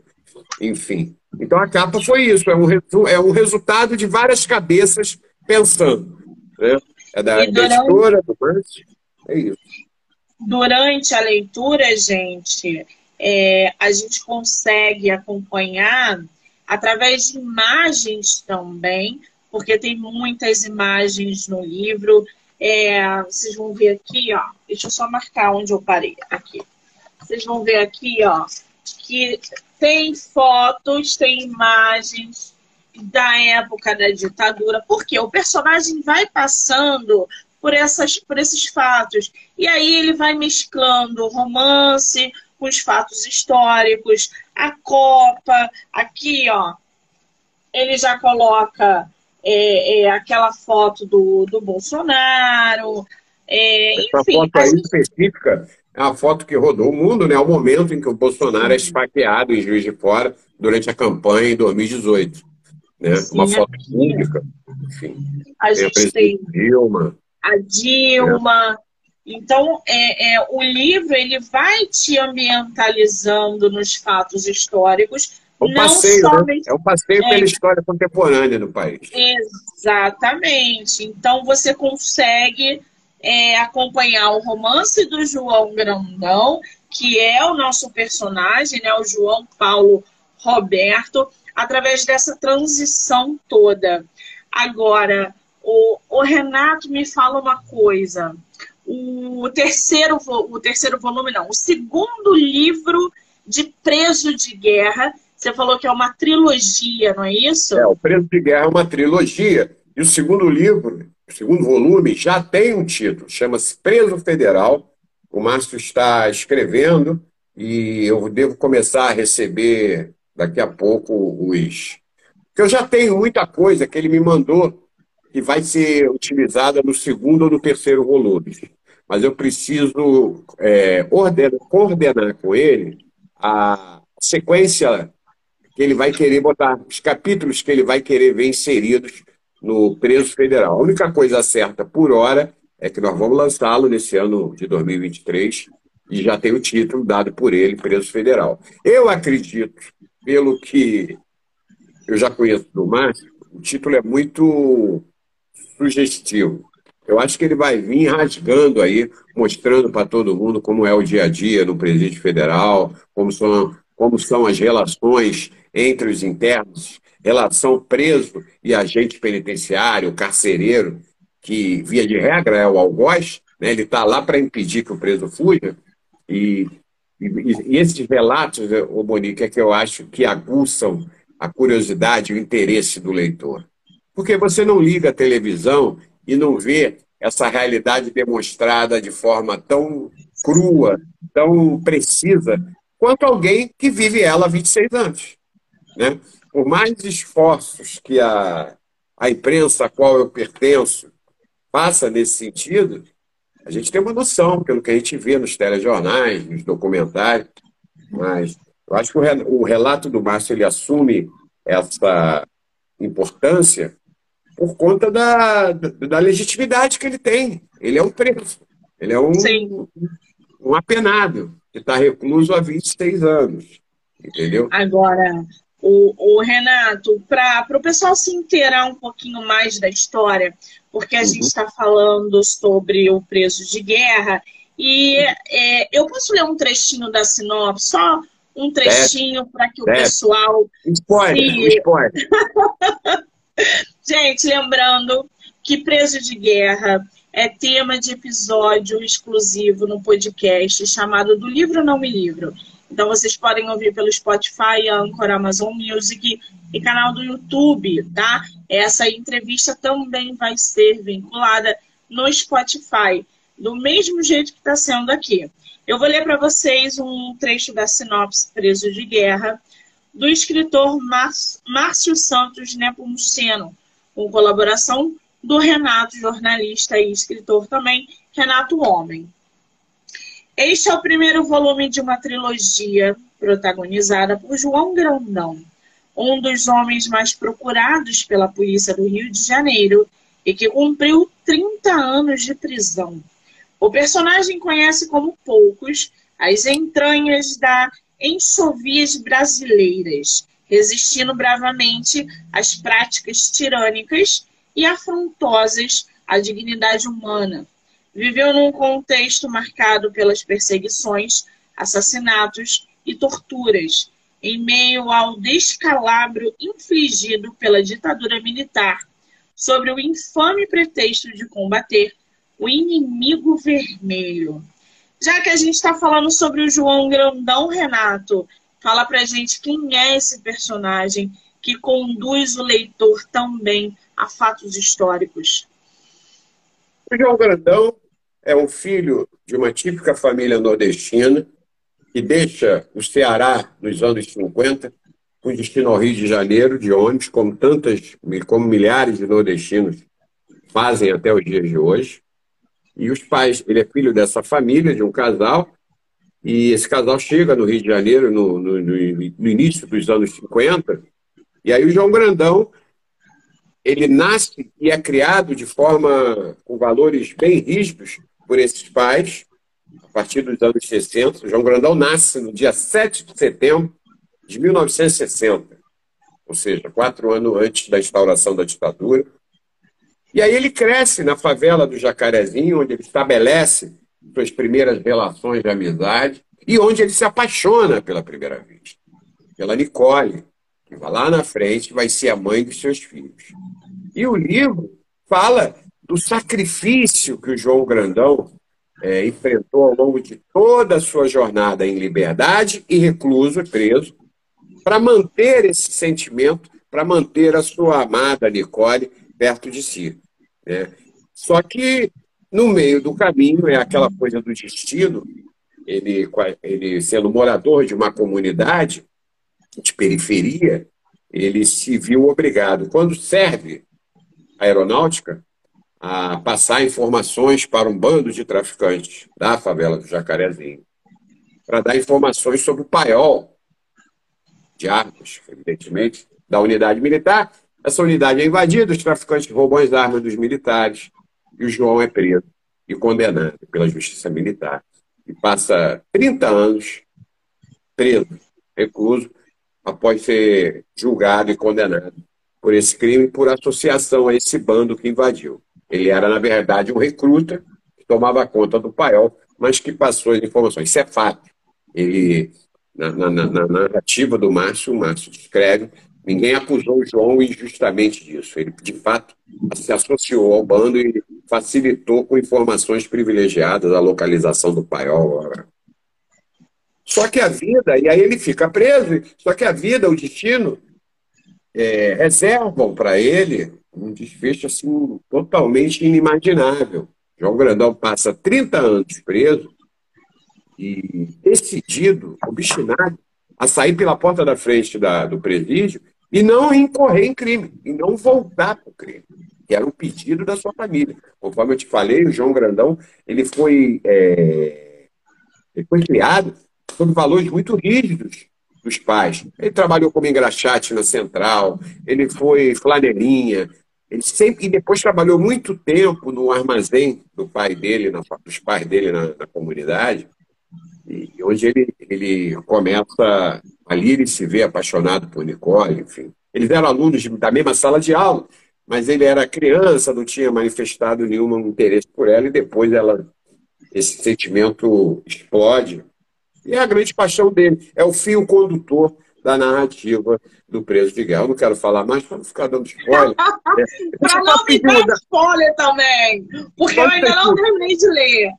Speaker 2: enfim. Então a capa foi isso, é um, é um resultado de várias cabeças pensando. Né? É da, durante, editora, do Márcio, é isso.
Speaker 1: Durante a leitura, gente, é, a gente consegue acompanhar através de imagens também, porque tem muitas imagens no livro. É, vocês vão ver aqui, ó. Deixa eu só marcar onde eu parei. Aqui. Vocês vão ver aqui, ó, que tem fotos, tem imagens da época da ditadura, porque o personagem vai passando por, essas, por esses fatos. E aí ele vai mesclando romance com os fatos históricos, a Copa, aqui, ó. ele já coloca é, é, aquela foto do, do Bolsonaro. É,
Speaker 2: Essa enfim, foto aí gente... específica é uma foto que rodou o mundo, né? É o momento em que o Bolsonaro é esfaqueado em Juiz de Fora durante a campanha em 2018. Né? Sim, uma foto pública. Enfim.
Speaker 1: A gente tem Dilma. A Dilma. É. Então, é, é, o livro ele vai te ambientalizando nos fatos históricos.
Speaker 2: É um passeio, né? É um passeio é, pela história contemporânea do país.
Speaker 1: Exatamente. Então, você consegue é, acompanhar o romance do João Grandão, que é o nosso personagem, né, o João Paulo Roberto, através dessa transição toda. Agora, o, o Renato me fala uma coisa. O terceiro, o terceiro volume, não, o segundo livro de Preso de Guerra, você falou que é uma trilogia, não é isso?
Speaker 2: É, o Preso de Guerra é uma trilogia. E o segundo livro o segundo volume já tem um título, chama-se Preso Federal. O Márcio está escrevendo e eu devo começar a receber daqui a pouco os. Porque eu já tenho muita coisa que ele me mandou que vai ser utilizada no segundo ou no terceiro volume. Mas eu preciso é, ordenar, coordenar com ele a sequência que ele vai querer botar, os capítulos que ele vai querer ver inseridos no preso federal. A única coisa certa por hora é que nós vamos lançá-lo nesse ano de 2023 e já tem o título dado por ele, preso federal. Eu acredito, pelo que eu já conheço do Márcio, o título é muito sugestivo. Eu acho que ele vai vir rasgando aí, mostrando para todo mundo como é o dia a dia no presídio federal, como são, como são as relações entre os internos relação preso e agente penitenciário, carcereiro, que, via de regra, é o algoz, né? ele está lá para impedir que o preso fuja. E, e, e esses relatos, o Monique, é que eu acho que aguçam a curiosidade e o interesse do leitor. Porque você não liga a televisão e não vê essa realidade demonstrada de forma tão crua, tão precisa, quanto alguém que vive ela há 26 anos. Né? por mais esforços que a, a imprensa a qual eu pertenço faça nesse sentido, a gente tem uma noção pelo que a gente vê nos telejornais, nos documentários, mas eu acho que o relato do Márcio ele assume essa importância por conta da, da legitimidade que ele tem. Ele é um preso, ele é um, um apenado que está recluso há 26 anos. Entendeu?
Speaker 1: Agora, o, o Renato, para o pessoal se inteirar um pouquinho mais da história, porque a uhum. gente está falando sobre o preso de guerra, e é, eu posso ler um trechinho da sinopse, só um trechinho para que o é. pessoal.
Speaker 2: Spoiler, se... spoiler.
Speaker 1: gente, lembrando que preso de guerra é tema de episódio exclusivo no podcast chamado Do Livro Não Me Livro. Então vocês podem ouvir pelo Spotify, Anchor, Amazon Music e canal do YouTube, tá? Essa entrevista também vai ser vinculada no Spotify, do mesmo jeito que está sendo aqui. Eu vou ler para vocês um trecho da sinopse Preso de Guerra, do escritor Márcio Santos Nepomuceno, com colaboração do Renato, jornalista e escritor também, Renato Homem. Este é o primeiro volume de uma trilogia protagonizada por João Grandão, um dos homens mais procurados pela polícia do Rio de Janeiro e que cumpriu 30 anos de prisão. O personagem conhece como poucos as entranhas da enxovias brasileiras, resistindo bravamente às práticas tirânicas e afrontosas à dignidade humana viveu num contexto marcado pelas perseguições, assassinatos e torturas, em meio ao descalabro infligido pela ditadura militar, sobre o infame pretexto de combater o inimigo vermelho. Já que a gente está falando sobre o João Grandão, Renato, fala pra gente quem é esse personagem que conduz o leitor também a fatos históricos.
Speaker 2: O João Grandão é um filho de uma típica família nordestina que deixa o Ceará nos anos 50 com destino ao Rio de Janeiro, de ônibus, como tantas, como milhares de nordestinos fazem até os dias de hoje. E os pais, ele é filho dessa família, de um casal, e esse casal chega no Rio de Janeiro no, no, no início dos anos 50, e aí o João Grandão, ele nasce e é criado de forma com valores bem rígidos por esses pais, a partir dos anos 60. O João Grandão nasce no dia 7 de setembro de 1960, ou seja, quatro anos antes da instauração da ditadura. E aí ele cresce na favela do Jacarezinho, onde ele estabelece suas primeiras relações de amizade e onde ele se apaixona pela primeira vez, pela Nicole, que vai lá na frente vai ser a mãe dos seus filhos. E o livro fala do sacrifício que o João Grandão é, enfrentou ao longo de toda a sua jornada em liberdade e recluso, preso, para manter esse sentimento, para manter a sua amada Nicole perto de si. Né? Só que no meio do caminho, é aquela coisa do destino, ele, ele sendo morador de uma comunidade de periferia, ele se viu obrigado, quando serve a aeronáutica, a passar informações para um bando de traficantes da favela do Jacarezinho, para dar informações sobre o paiol de armas, evidentemente, da unidade militar. Essa unidade é invadida, os traficantes roubam as armas dos militares, e o João é preso e condenado pela justiça militar. E passa 30 anos preso, recluso, após ser julgado e condenado por esse crime por associação a esse bando que invadiu. Ele era, na verdade, um recruta que tomava conta do paiol, mas que passou as informações. Isso é fato. Ele, na, na, na narrativa do Márcio, o Márcio descreve Ninguém acusou o João injustamente disso. Ele, de fato, se associou ao bando e facilitou com informações privilegiadas a localização do paiol. Só que a vida, e aí ele fica preso, só que a vida, o destino, é, reservam para ele um desfecho assim, totalmente inimaginável. João Grandão passa 30 anos preso e decidido, obstinado, a sair pela porta da frente da, do presídio e não incorrer em crime, e não voltar para o crime, que era um pedido da sua família. Conforme eu te falei, o João Grandão ele foi, é, ele foi criado sob valores muito rígidos dos pais. Ele trabalhou como engraxate na central, ele foi flanelinha, ele sempre e depois trabalhou muito tempo no armazém do pai dele, na, dos pais dele na, na comunidade, e onde ele, ele começa Ali ele se vê apaixonado por Nicole, enfim. Eles eram alunos da mesma sala de aula, mas ele era criança, não tinha manifestado nenhum interesse por ela, e depois ela, esse sentimento explode. E é a grande paixão dele. É o fio condutor da narrativa do Preso de Guerra. Eu não quero falar mais para não ficar dando spoiler.
Speaker 1: para não me dar spoiler também, porque eu ainda não terminei de ler.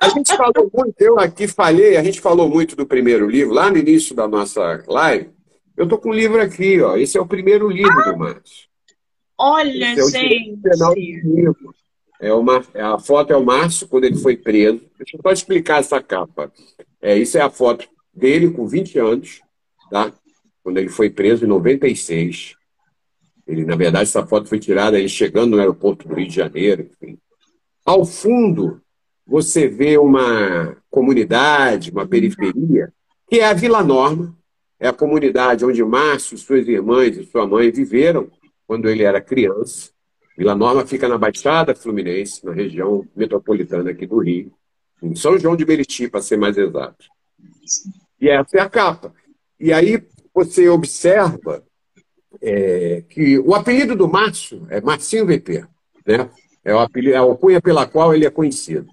Speaker 2: A gente falou muito, eu aqui falei, a gente falou muito do primeiro livro, lá no início da nossa live. Eu tô com o livro aqui, ó. Esse é o primeiro livro ah, do Márcio.
Speaker 1: Olha, é gente.
Speaker 2: É uma, é, a foto é o Márcio quando ele foi preso. Deixa eu só explicar essa capa. É, isso é a foto dele com 20 anos, tá? Quando ele foi preso em 96. Ele, na verdade, essa foto foi tirada ele chegando no aeroporto do Rio de Janeiro, enfim. Ao fundo você vê uma comunidade, uma periferia, que é a Vila Norma, é a comunidade onde Márcio, suas irmãs e sua mãe viveram quando ele era criança. Vila Norma fica na Baixada Fluminense, na região metropolitana aqui do Rio, em São João de Meriti, para ser mais exato. E essa é a capa. E aí você observa é, que o apelido do Márcio é Marcinho VP, né? É, o apelido, é a alcunha pela qual ele é conhecido.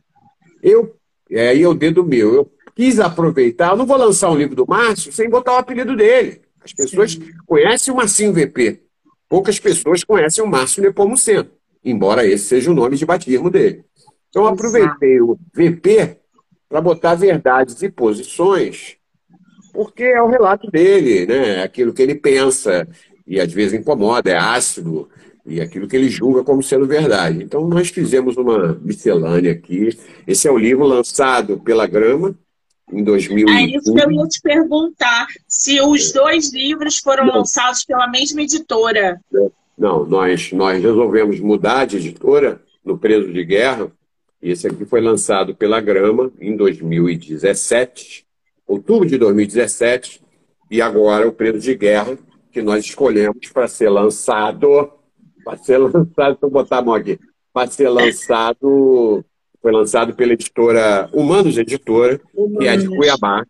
Speaker 2: Eu, é, aí é o dedo meu, eu quis aproveitar, eu não vou lançar um livro do Márcio sem botar o apelido dele. As pessoas Sim. conhecem o Marcinho VP. Poucas pessoas conhecem o Márcio Nepomuceno, embora esse seja o nome de batismo dele. Então, eu aproveitei o VP para botar verdades e posições, porque é o relato dele, né? aquilo que ele pensa, e às vezes incomoda, é ácido, e aquilo que ele julga como sendo verdade. Então, nós fizemos uma miscelânea aqui. Esse é o livro lançado pela Grama, em 2000. É
Speaker 1: isso que eu ia te perguntar, se os dois livros foram Não. lançados pela mesma editora.
Speaker 2: Não, nós, nós resolvemos mudar de editora no Preso de Guerra. Esse aqui foi lançado pela Grama em 2017, outubro de 2017, e agora o Preso de Guerra, que nós escolhemos para ser lançado, para ser lançado, deixa eu botar a mão aqui, para ser lançado foi lançado pela editora Humanos Editora, Humanos. que é de Cuiabá,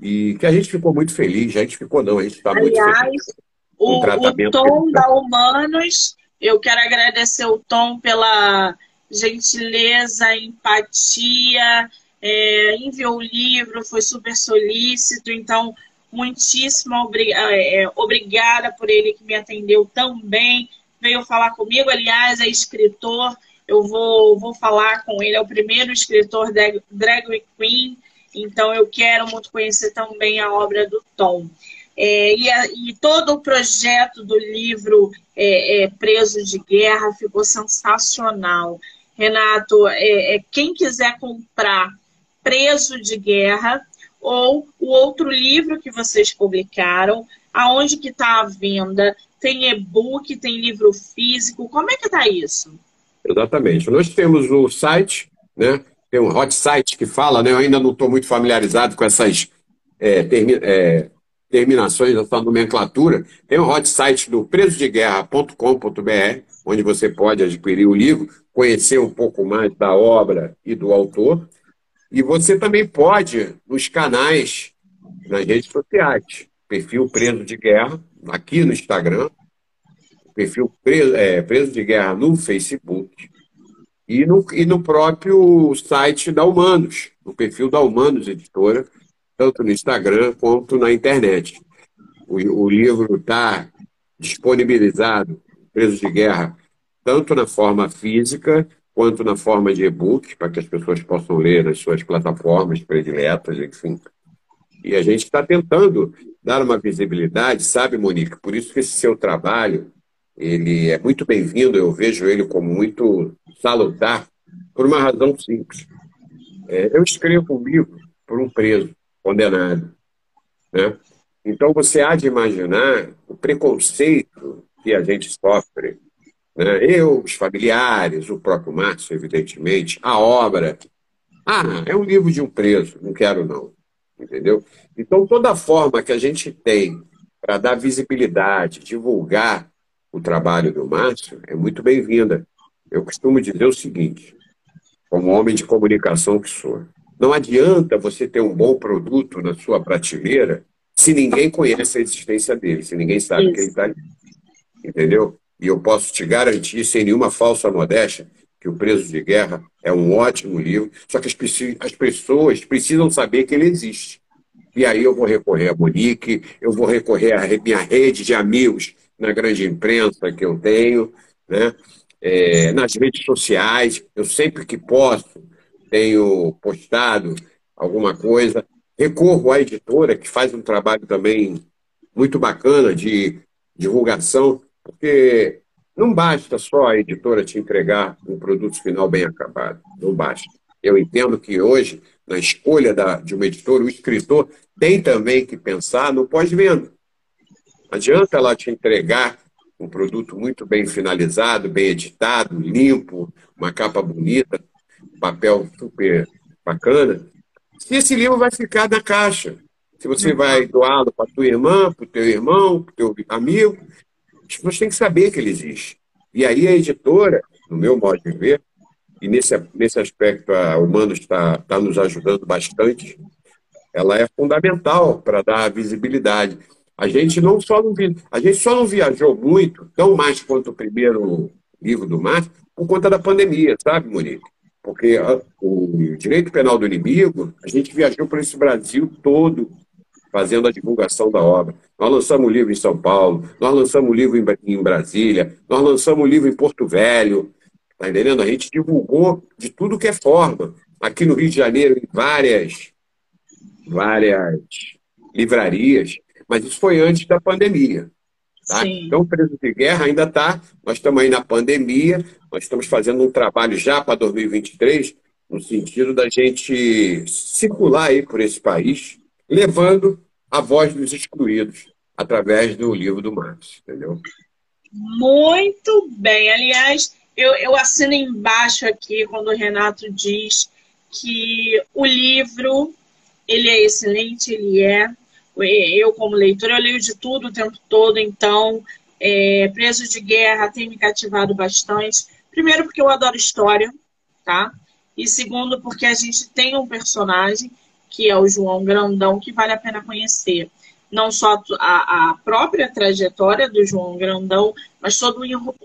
Speaker 2: e que a gente ficou muito feliz. A gente ficou, não, a gente está muito feliz.
Speaker 1: O, o Tom da Humanos, eu quero agradecer o Tom pela gentileza, empatia, é, enviou o livro, foi super solícito, então muitíssimo é, é, obrigada por ele que me atendeu tão bem, veio falar comigo, aliás, é escritor, eu vou, vou falar com ele, é o primeiro escritor drag, drag queen, então eu quero muito conhecer também a obra do Tom. É, e, a, e, todo o projeto do livro é, é, Preso de Guerra ficou sensacional. Renato, é, é, quem quiser comprar Preso de Guerra ou o outro livro que vocês publicaram, aonde que está a venda? Tem e-book, tem livro físico, como é que está isso?
Speaker 2: Exatamente. Nós temos o site, né? Tem um hot site que fala, né? Eu ainda não estou muito familiarizado com essas é, termi é, terminações dessa nomenclatura. Tem um hot site do presodeguerra.com.br, onde você pode adquirir o livro, conhecer um pouco mais da obra e do autor. E você também pode, nos canais, nas redes sociais, perfil Preso de Guerra, aqui no Instagram, perfil preso, é, preso de Guerra no Facebook. E no, e no próprio site da Humanos, no perfil da Humanos Editora, tanto no Instagram quanto na internet. O, o livro está disponibilizado, Preso de Guerra, tanto na forma física quanto na forma de e-book, para que as pessoas possam ler nas suas plataformas prediletas, enfim. E a gente está tentando dar uma visibilidade, sabe, Monique? Por isso que esse seu trabalho ele é muito bem-vindo, eu vejo ele como muito salutar, por uma razão simples. É, eu escrevo um livro por um preso, condenado. Né? Então você há de imaginar o preconceito que a gente sofre. Né? Eu, os familiares, o próprio Márcio, evidentemente, a obra. Ah, é um livro de um preso, não quero não. Entendeu? Então toda forma que a gente tem para dar visibilidade, divulgar o trabalho do Márcio é muito bem-vinda. Eu costumo dizer o seguinte, como homem de comunicação que sou, não adianta você ter um bom produto na sua prateleira se ninguém conhece a existência dele, se ninguém sabe Isso. que ele está ali. Entendeu? E eu posso te garantir, sem nenhuma falsa modéstia, que o Preso de Guerra é um ótimo livro, só que as, as pessoas precisam saber que ele existe. E aí eu vou recorrer a Monique, eu vou recorrer à minha rede de amigos na grande imprensa que eu tenho, né? É, nas redes sociais, eu sempre que posso tenho postado alguma coisa. Recorro à editora, que faz um trabalho também muito bacana de divulgação, porque não basta só a editora te entregar um produto final bem acabado, não basta. Eu entendo que hoje, na escolha da, de uma editora, o escritor tem também que pensar no pós-venda. Não adianta ela te entregar um produto muito bem finalizado, bem editado, limpo, uma capa bonita, papel super bacana, se esse livro vai ficar na caixa. Se você vai doá-lo para tua irmã, para o teu irmão, para o teu amigo, as pessoas têm que saber que ele existe. E aí a editora, no meu modo de ver, e nesse, nesse aspecto a Humanos está tá nos ajudando bastante, ela é fundamental para dar visibilidade. A gente não só não, a gente só não viajou muito, tão mais quanto o primeiro livro do Márcio, por conta da pandemia, sabe, Monique? Porque o direito penal do inimigo, a gente viajou por esse Brasil todo fazendo a divulgação da obra. Nós lançamos o livro em São Paulo, nós lançamos o livro em, Brasília, nós lançamos o livro em Porto Velho, tá entendendo? A gente divulgou de tudo que é forma. Aqui no Rio de Janeiro, em várias, várias livrarias, mas isso foi antes da pandemia. Tá? Então, o preso de guerra ainda está. Nós estamos aí na pandemia, nós estamos fazendo um trabalho já para 2023 no sentido da gente circular aí por esse país, levando a voz dos excluídos através do livro do Marx, entendeu?
Speaker 1: Muito bem. Aliás, eu, eu assino embaixo aqui quando o Renato diz que o livro ele é excelente, ele é. Eu, como leitora, eu leio de tudo o tempo todo, então é, Preso de Guerra tem me cativado bastante. Primeiro, porque eu adoro história, tá? E segundo, porque a gente tem um personagem, que é o João Grandão, que vale a pena conhecer. Não só a, a própria trajetória do João Grandão, mas todo,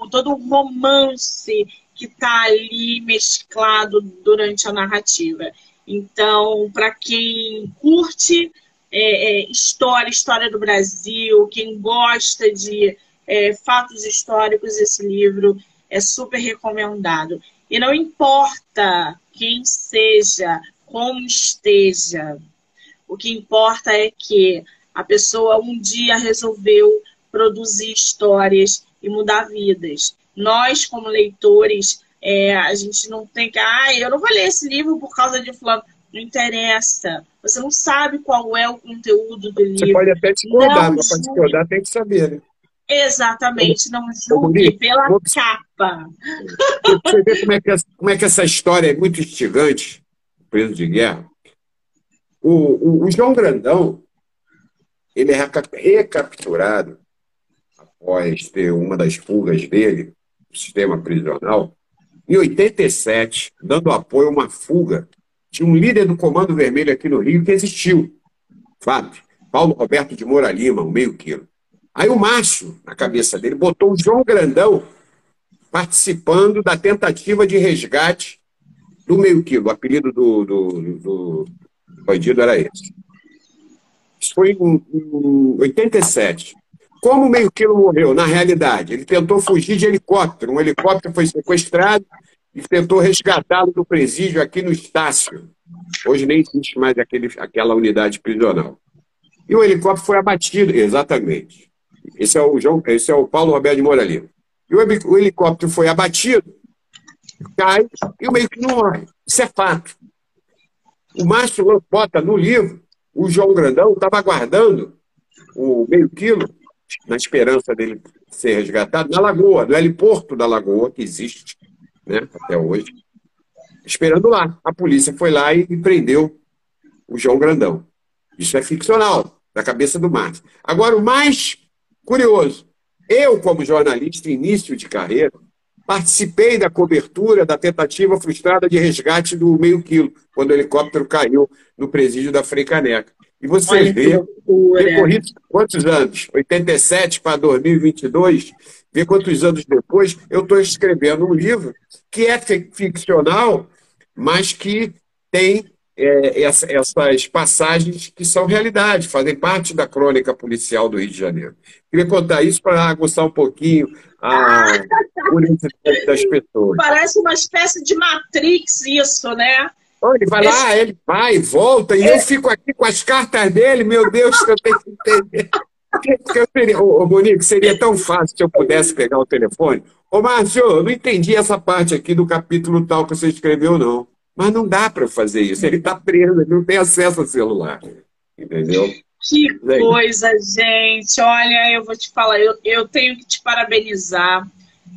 Speaker 1: todo o romance que está ali mesclado durante a narrativa. Então, para quem curte é, é, história, história do Brasil, quem gosta de é, fatos históricos, esse livro é super recomendado. E não importa quem seja, como esteja, o que importa é que a pessoa um dia resolveu produzir histórias e mudar vidas. Nós, como leitores, é, a gente não tem que, ah, eu não vou ler esse livro por causa de fulano. Não interessa. Você não sabe qual é o conteúdo do livro. Você
Speaker 2: pode até discordar, mas para discordar tem que saber, né?
Speaker 1: Exatamente, não julgue pela vou... capa.
Speaker 2: Você vê como é, que, como é que essa história é muito instigante, preso de guerra. O, o, o João Grandão, ele é recapturado após ter uma das fugas dele, do sistema prisional, em 87, dando apoio a uma fuga de um líder do Comando Vermelho aqui no Rio que existiu. Fato. Paulo Roberto de Moura Lima, um meio quilo. Aí o Márcio, na cabeça dele, botou o João Grandão participando da tentativa de resgate do meio quilo. O apelido do, do, do bandido era esse. Isso foi em, em 87. Como o meio quilo morreu? Na realidade, ele tentou fugir de helicóptero. Um helicóptero foi sequestrado e tentou resgatá-lo do presídio aqui no Estácio. Hoje nem existe mais aquele, aquela unidade prisional. E o helicóptero foi abatido, exatamente. Esse é o, João, esse é o Paulo Roberto de Moura Lima. E o helicóptero foi abatido, cai e o meio que não morre. Isso é fato. O Márcio bota no livro, o João Grandão estava aguardando o meio quilo na esperança dele ser resgatado, na Lagoa, no heliporto da Lagoa, que existe né, até hoje, esperando lá. A polícia foi lá e prendeu o João Grandão. Isso é ficcional, da cabeça do Márcio. Agora, o mais curioso, eu, como jornalista, início de carreira, participei da cobertura da tentativa frustrada de resgate do meio quilo, quando o helicóptero caiu no presídio da Frei Caneca. E você Olha vê, decorrido quantos anos? 87 para 2022, vê quantos anos depois, eu estou escrevendo um livro que é ficcional, mas que tem é, essa, essas passagens que são realidade, fazem parte da crônica policial do Rio de Janeiro. Queria contar isso para aguçar um pouquinho a das pessoas.
Speaker 1: Parece uma espécie de Matrix isso, né?
Speaker 2: Ele vai Esse... lá, ele vai, volta, e eu fico aqui com as cartas dele, meu Deus, que eu tenho que entender. Eu seria, ô, Monique, seria tão fácil se eu pudesse pegar o telefone. Ô, Márcio, eu não entendi essa parte aqui do capítulo tal que você escreveu, não. Mas não dá para fazer isso. Ele está preso, ele não tem acesso ao celular. Entendeu?
Speaker 1: Que coisa, gente. Olha, eu vou te falar, eu, eu tenho que te parabenizar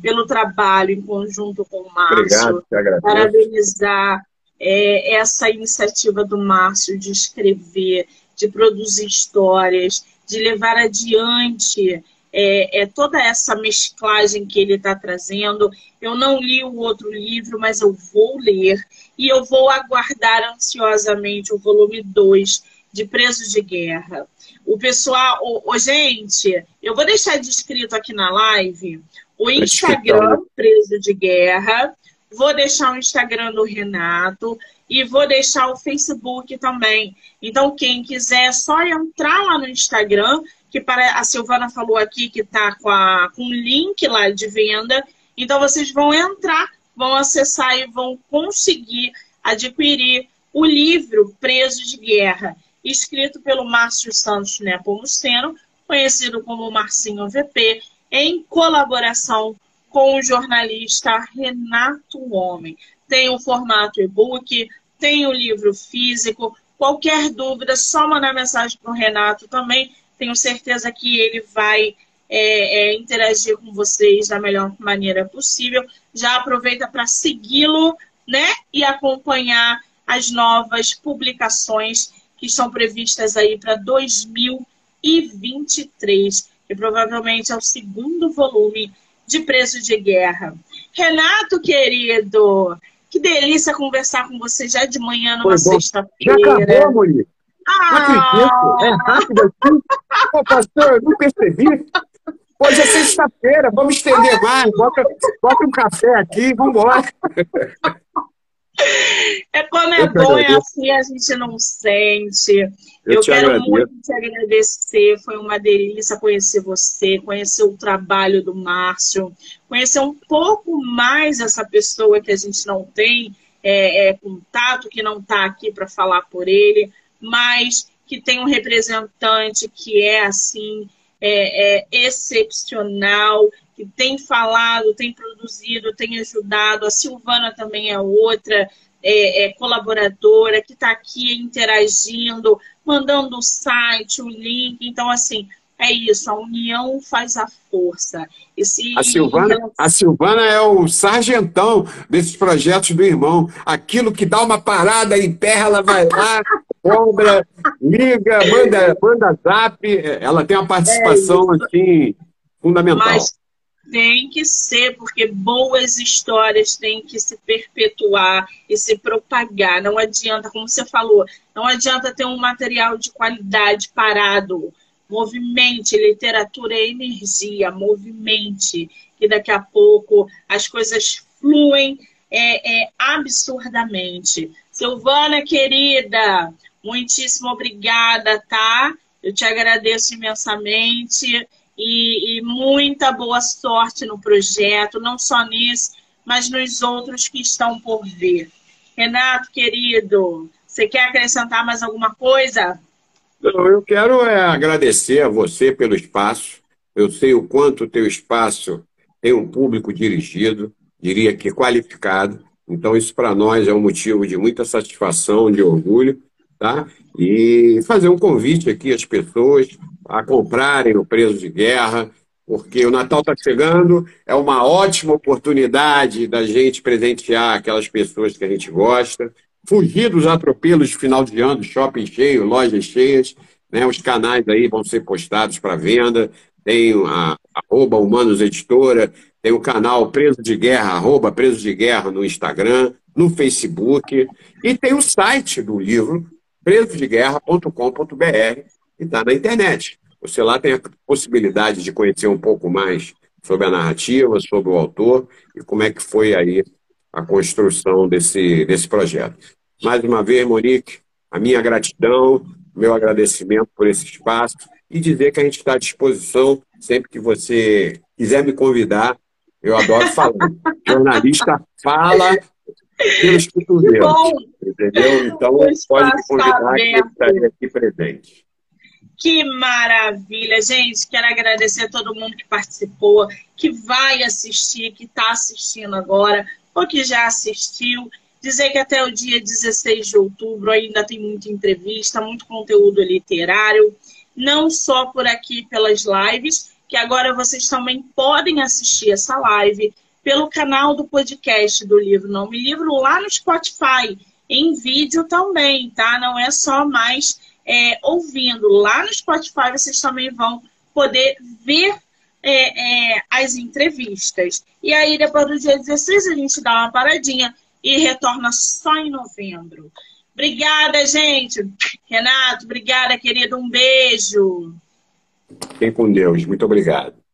Speaker 1: pelo trabalho em conjunto com o Márcio. Obrigado, parabenizar é, essa iniciativa do Márcio de escrever, de produzir histórias, de levar adiante é, é, toda essa mesclagem que ele está trazendo. Eu não li o outro livro, mas eu vou ler e eu vou aguardar ansiosamente o volume 2 de Presos de Guerra. O pessoal, o, o, gente, eu vou deixar descrito aqui na live o Instagram Preso de Guerra vou deixar o Instagram do Renato e vou deixar o Facebook também. Então, quem quiser, é só entrar lá no Instagram, que para a Silvana falou aqui que está com, a, com um link lá de venda. Então, vocês vão entrar, vão acessar e vão conseguir adquirir o livro Preso de Guerra, escrito pelo Márcio Santos Nepomuceno, conhecido como Marcinho VP, em colaboração com o jornalista Renato Homem. tem o formato e-book, tem o livro físico. Qualquer dúvida, só mandar mensagem para o Renato também. Tenho certeza que ele vai é, é, interagir com vocês da melhor maneira possível. Já aproveita para segui-lo, né? E acompanhar as novas publicações que estão previstas aí para 2023, que provavelmente é o segundo volume de Preço de Guerra. Renato, querido, que delícia conversar com você já de manhã numa sexta-feira.
Speaker 2: Já acabou, Monique? Ah! Não acredito. É rápido assim. Pô, pastor, eu não percebi. Hoje é sexta-feira, vamos estender mais. Bota, bota um café aqui, vamos embora.
Speaker 1: É quando é bom e assim a gente não sente. Eu, eu quero agradeço. muito te agradecer. Foi uma delícia conhecer você, conhecer o trabalho do Márcio, conhecer um pouco mais essa pessoa que a gente não tem é, é, contato, que não está aqui para falar por ele, mas que tem um representante que é assim é, é excepcional que tem falado, tem produzido, tem ajudado. A Silvana também é outra é, é colaboradora que está aqui interagindo, mandando o site, o link. Então, assim, é isso, a união faz a força.
Speaker 2: Esse... A, Silvana, a Silvana é o sargentão desses projetos do irmão. Aquilo que dá uma parada em terra, ela vai lá, compra, liga, manda, manda zap. Ela tem uma participação é assim, fundamental. Mas
Speaker 1: tem que ser, porque boas histórias têm que se perpetuar e se propagar. Não adianta, como você falou, não adianta ter um material de qualidade parado. Movimente, literatura é energia, movimente, que daqui a pouco as coisas fluem é, é, absurdamente. Silvana, querida, muitíssimo obrigada, tá? Eu te agradeço imensamente e, e muita boa sorte no projeto, não só nesse, mas nos outros que estão por vir. Renato, querido, você quer acrescentar mais alguma coisa?
Speaker 2: Eu quero é, agradecer a você pelo espaço. Eu sei o quanto o teu espaço tem um público dirigido, diria que qualificado. Então, isso para nós é um motivo de muita satisfação, de orgulho, tá? E fazer um convite aqui às pessoas a comprarem o preso de guerra, porque o Natal está chegando, é uma ótima oportunidade da gente presentear aquelas pessoas que a gente gosta, fugir dos atropelos de final de ano, shopping cheio, lojas cheias, né? os canais aí vão ser postados para venda, tem a arroba Humanos Editora, tem o canal Preso de Guerra, arroba Preso de Guerra no Instagram, no Facebook, e tem o site do livro, presodeguerra.com.br, e está na internet. Você lá tem a possibilidade de conhecer um pouco mais sobre a narrativa, sobre o autor e como é que foi aí a construção desse, desse projeto. Mais uma vez, Monique, a minha gratidão, meu agradecimento por esse espaço e dizer que a gente está à disposição sempre que você quiser me convidar. Eu adoro falar. Jornalista fala pelos cotovelos. Entendeu? Então, pode convidar que eu estarei aqui presente.
Speaker 1: Que maravilha, gente. Quero agradecer a todo mundo que participou, que vai assistir, que está assistindo agora, ou que já assistiu. Dizer que até o dia 16 de outubro ainda tem muita entrevista, muito conteúdo literário, não só por aqui pelas lives, que agora vocês também podem assistir essa live pelo canal do podcast do livro Nome Livro lá no Spotify, em vídeo também, tá? Não é só mais é, ouvindo lá no Spotify, vocês também vão poder ver é, é, as entrevistas. E aí, depois do dia 16, a gente dá uma paradinha e retorna só em novembro. Obrigada, gente. Renato, obrigada, querido. Um beijo.
Speaker 2: Fiquem com Deus. Muito obrigado.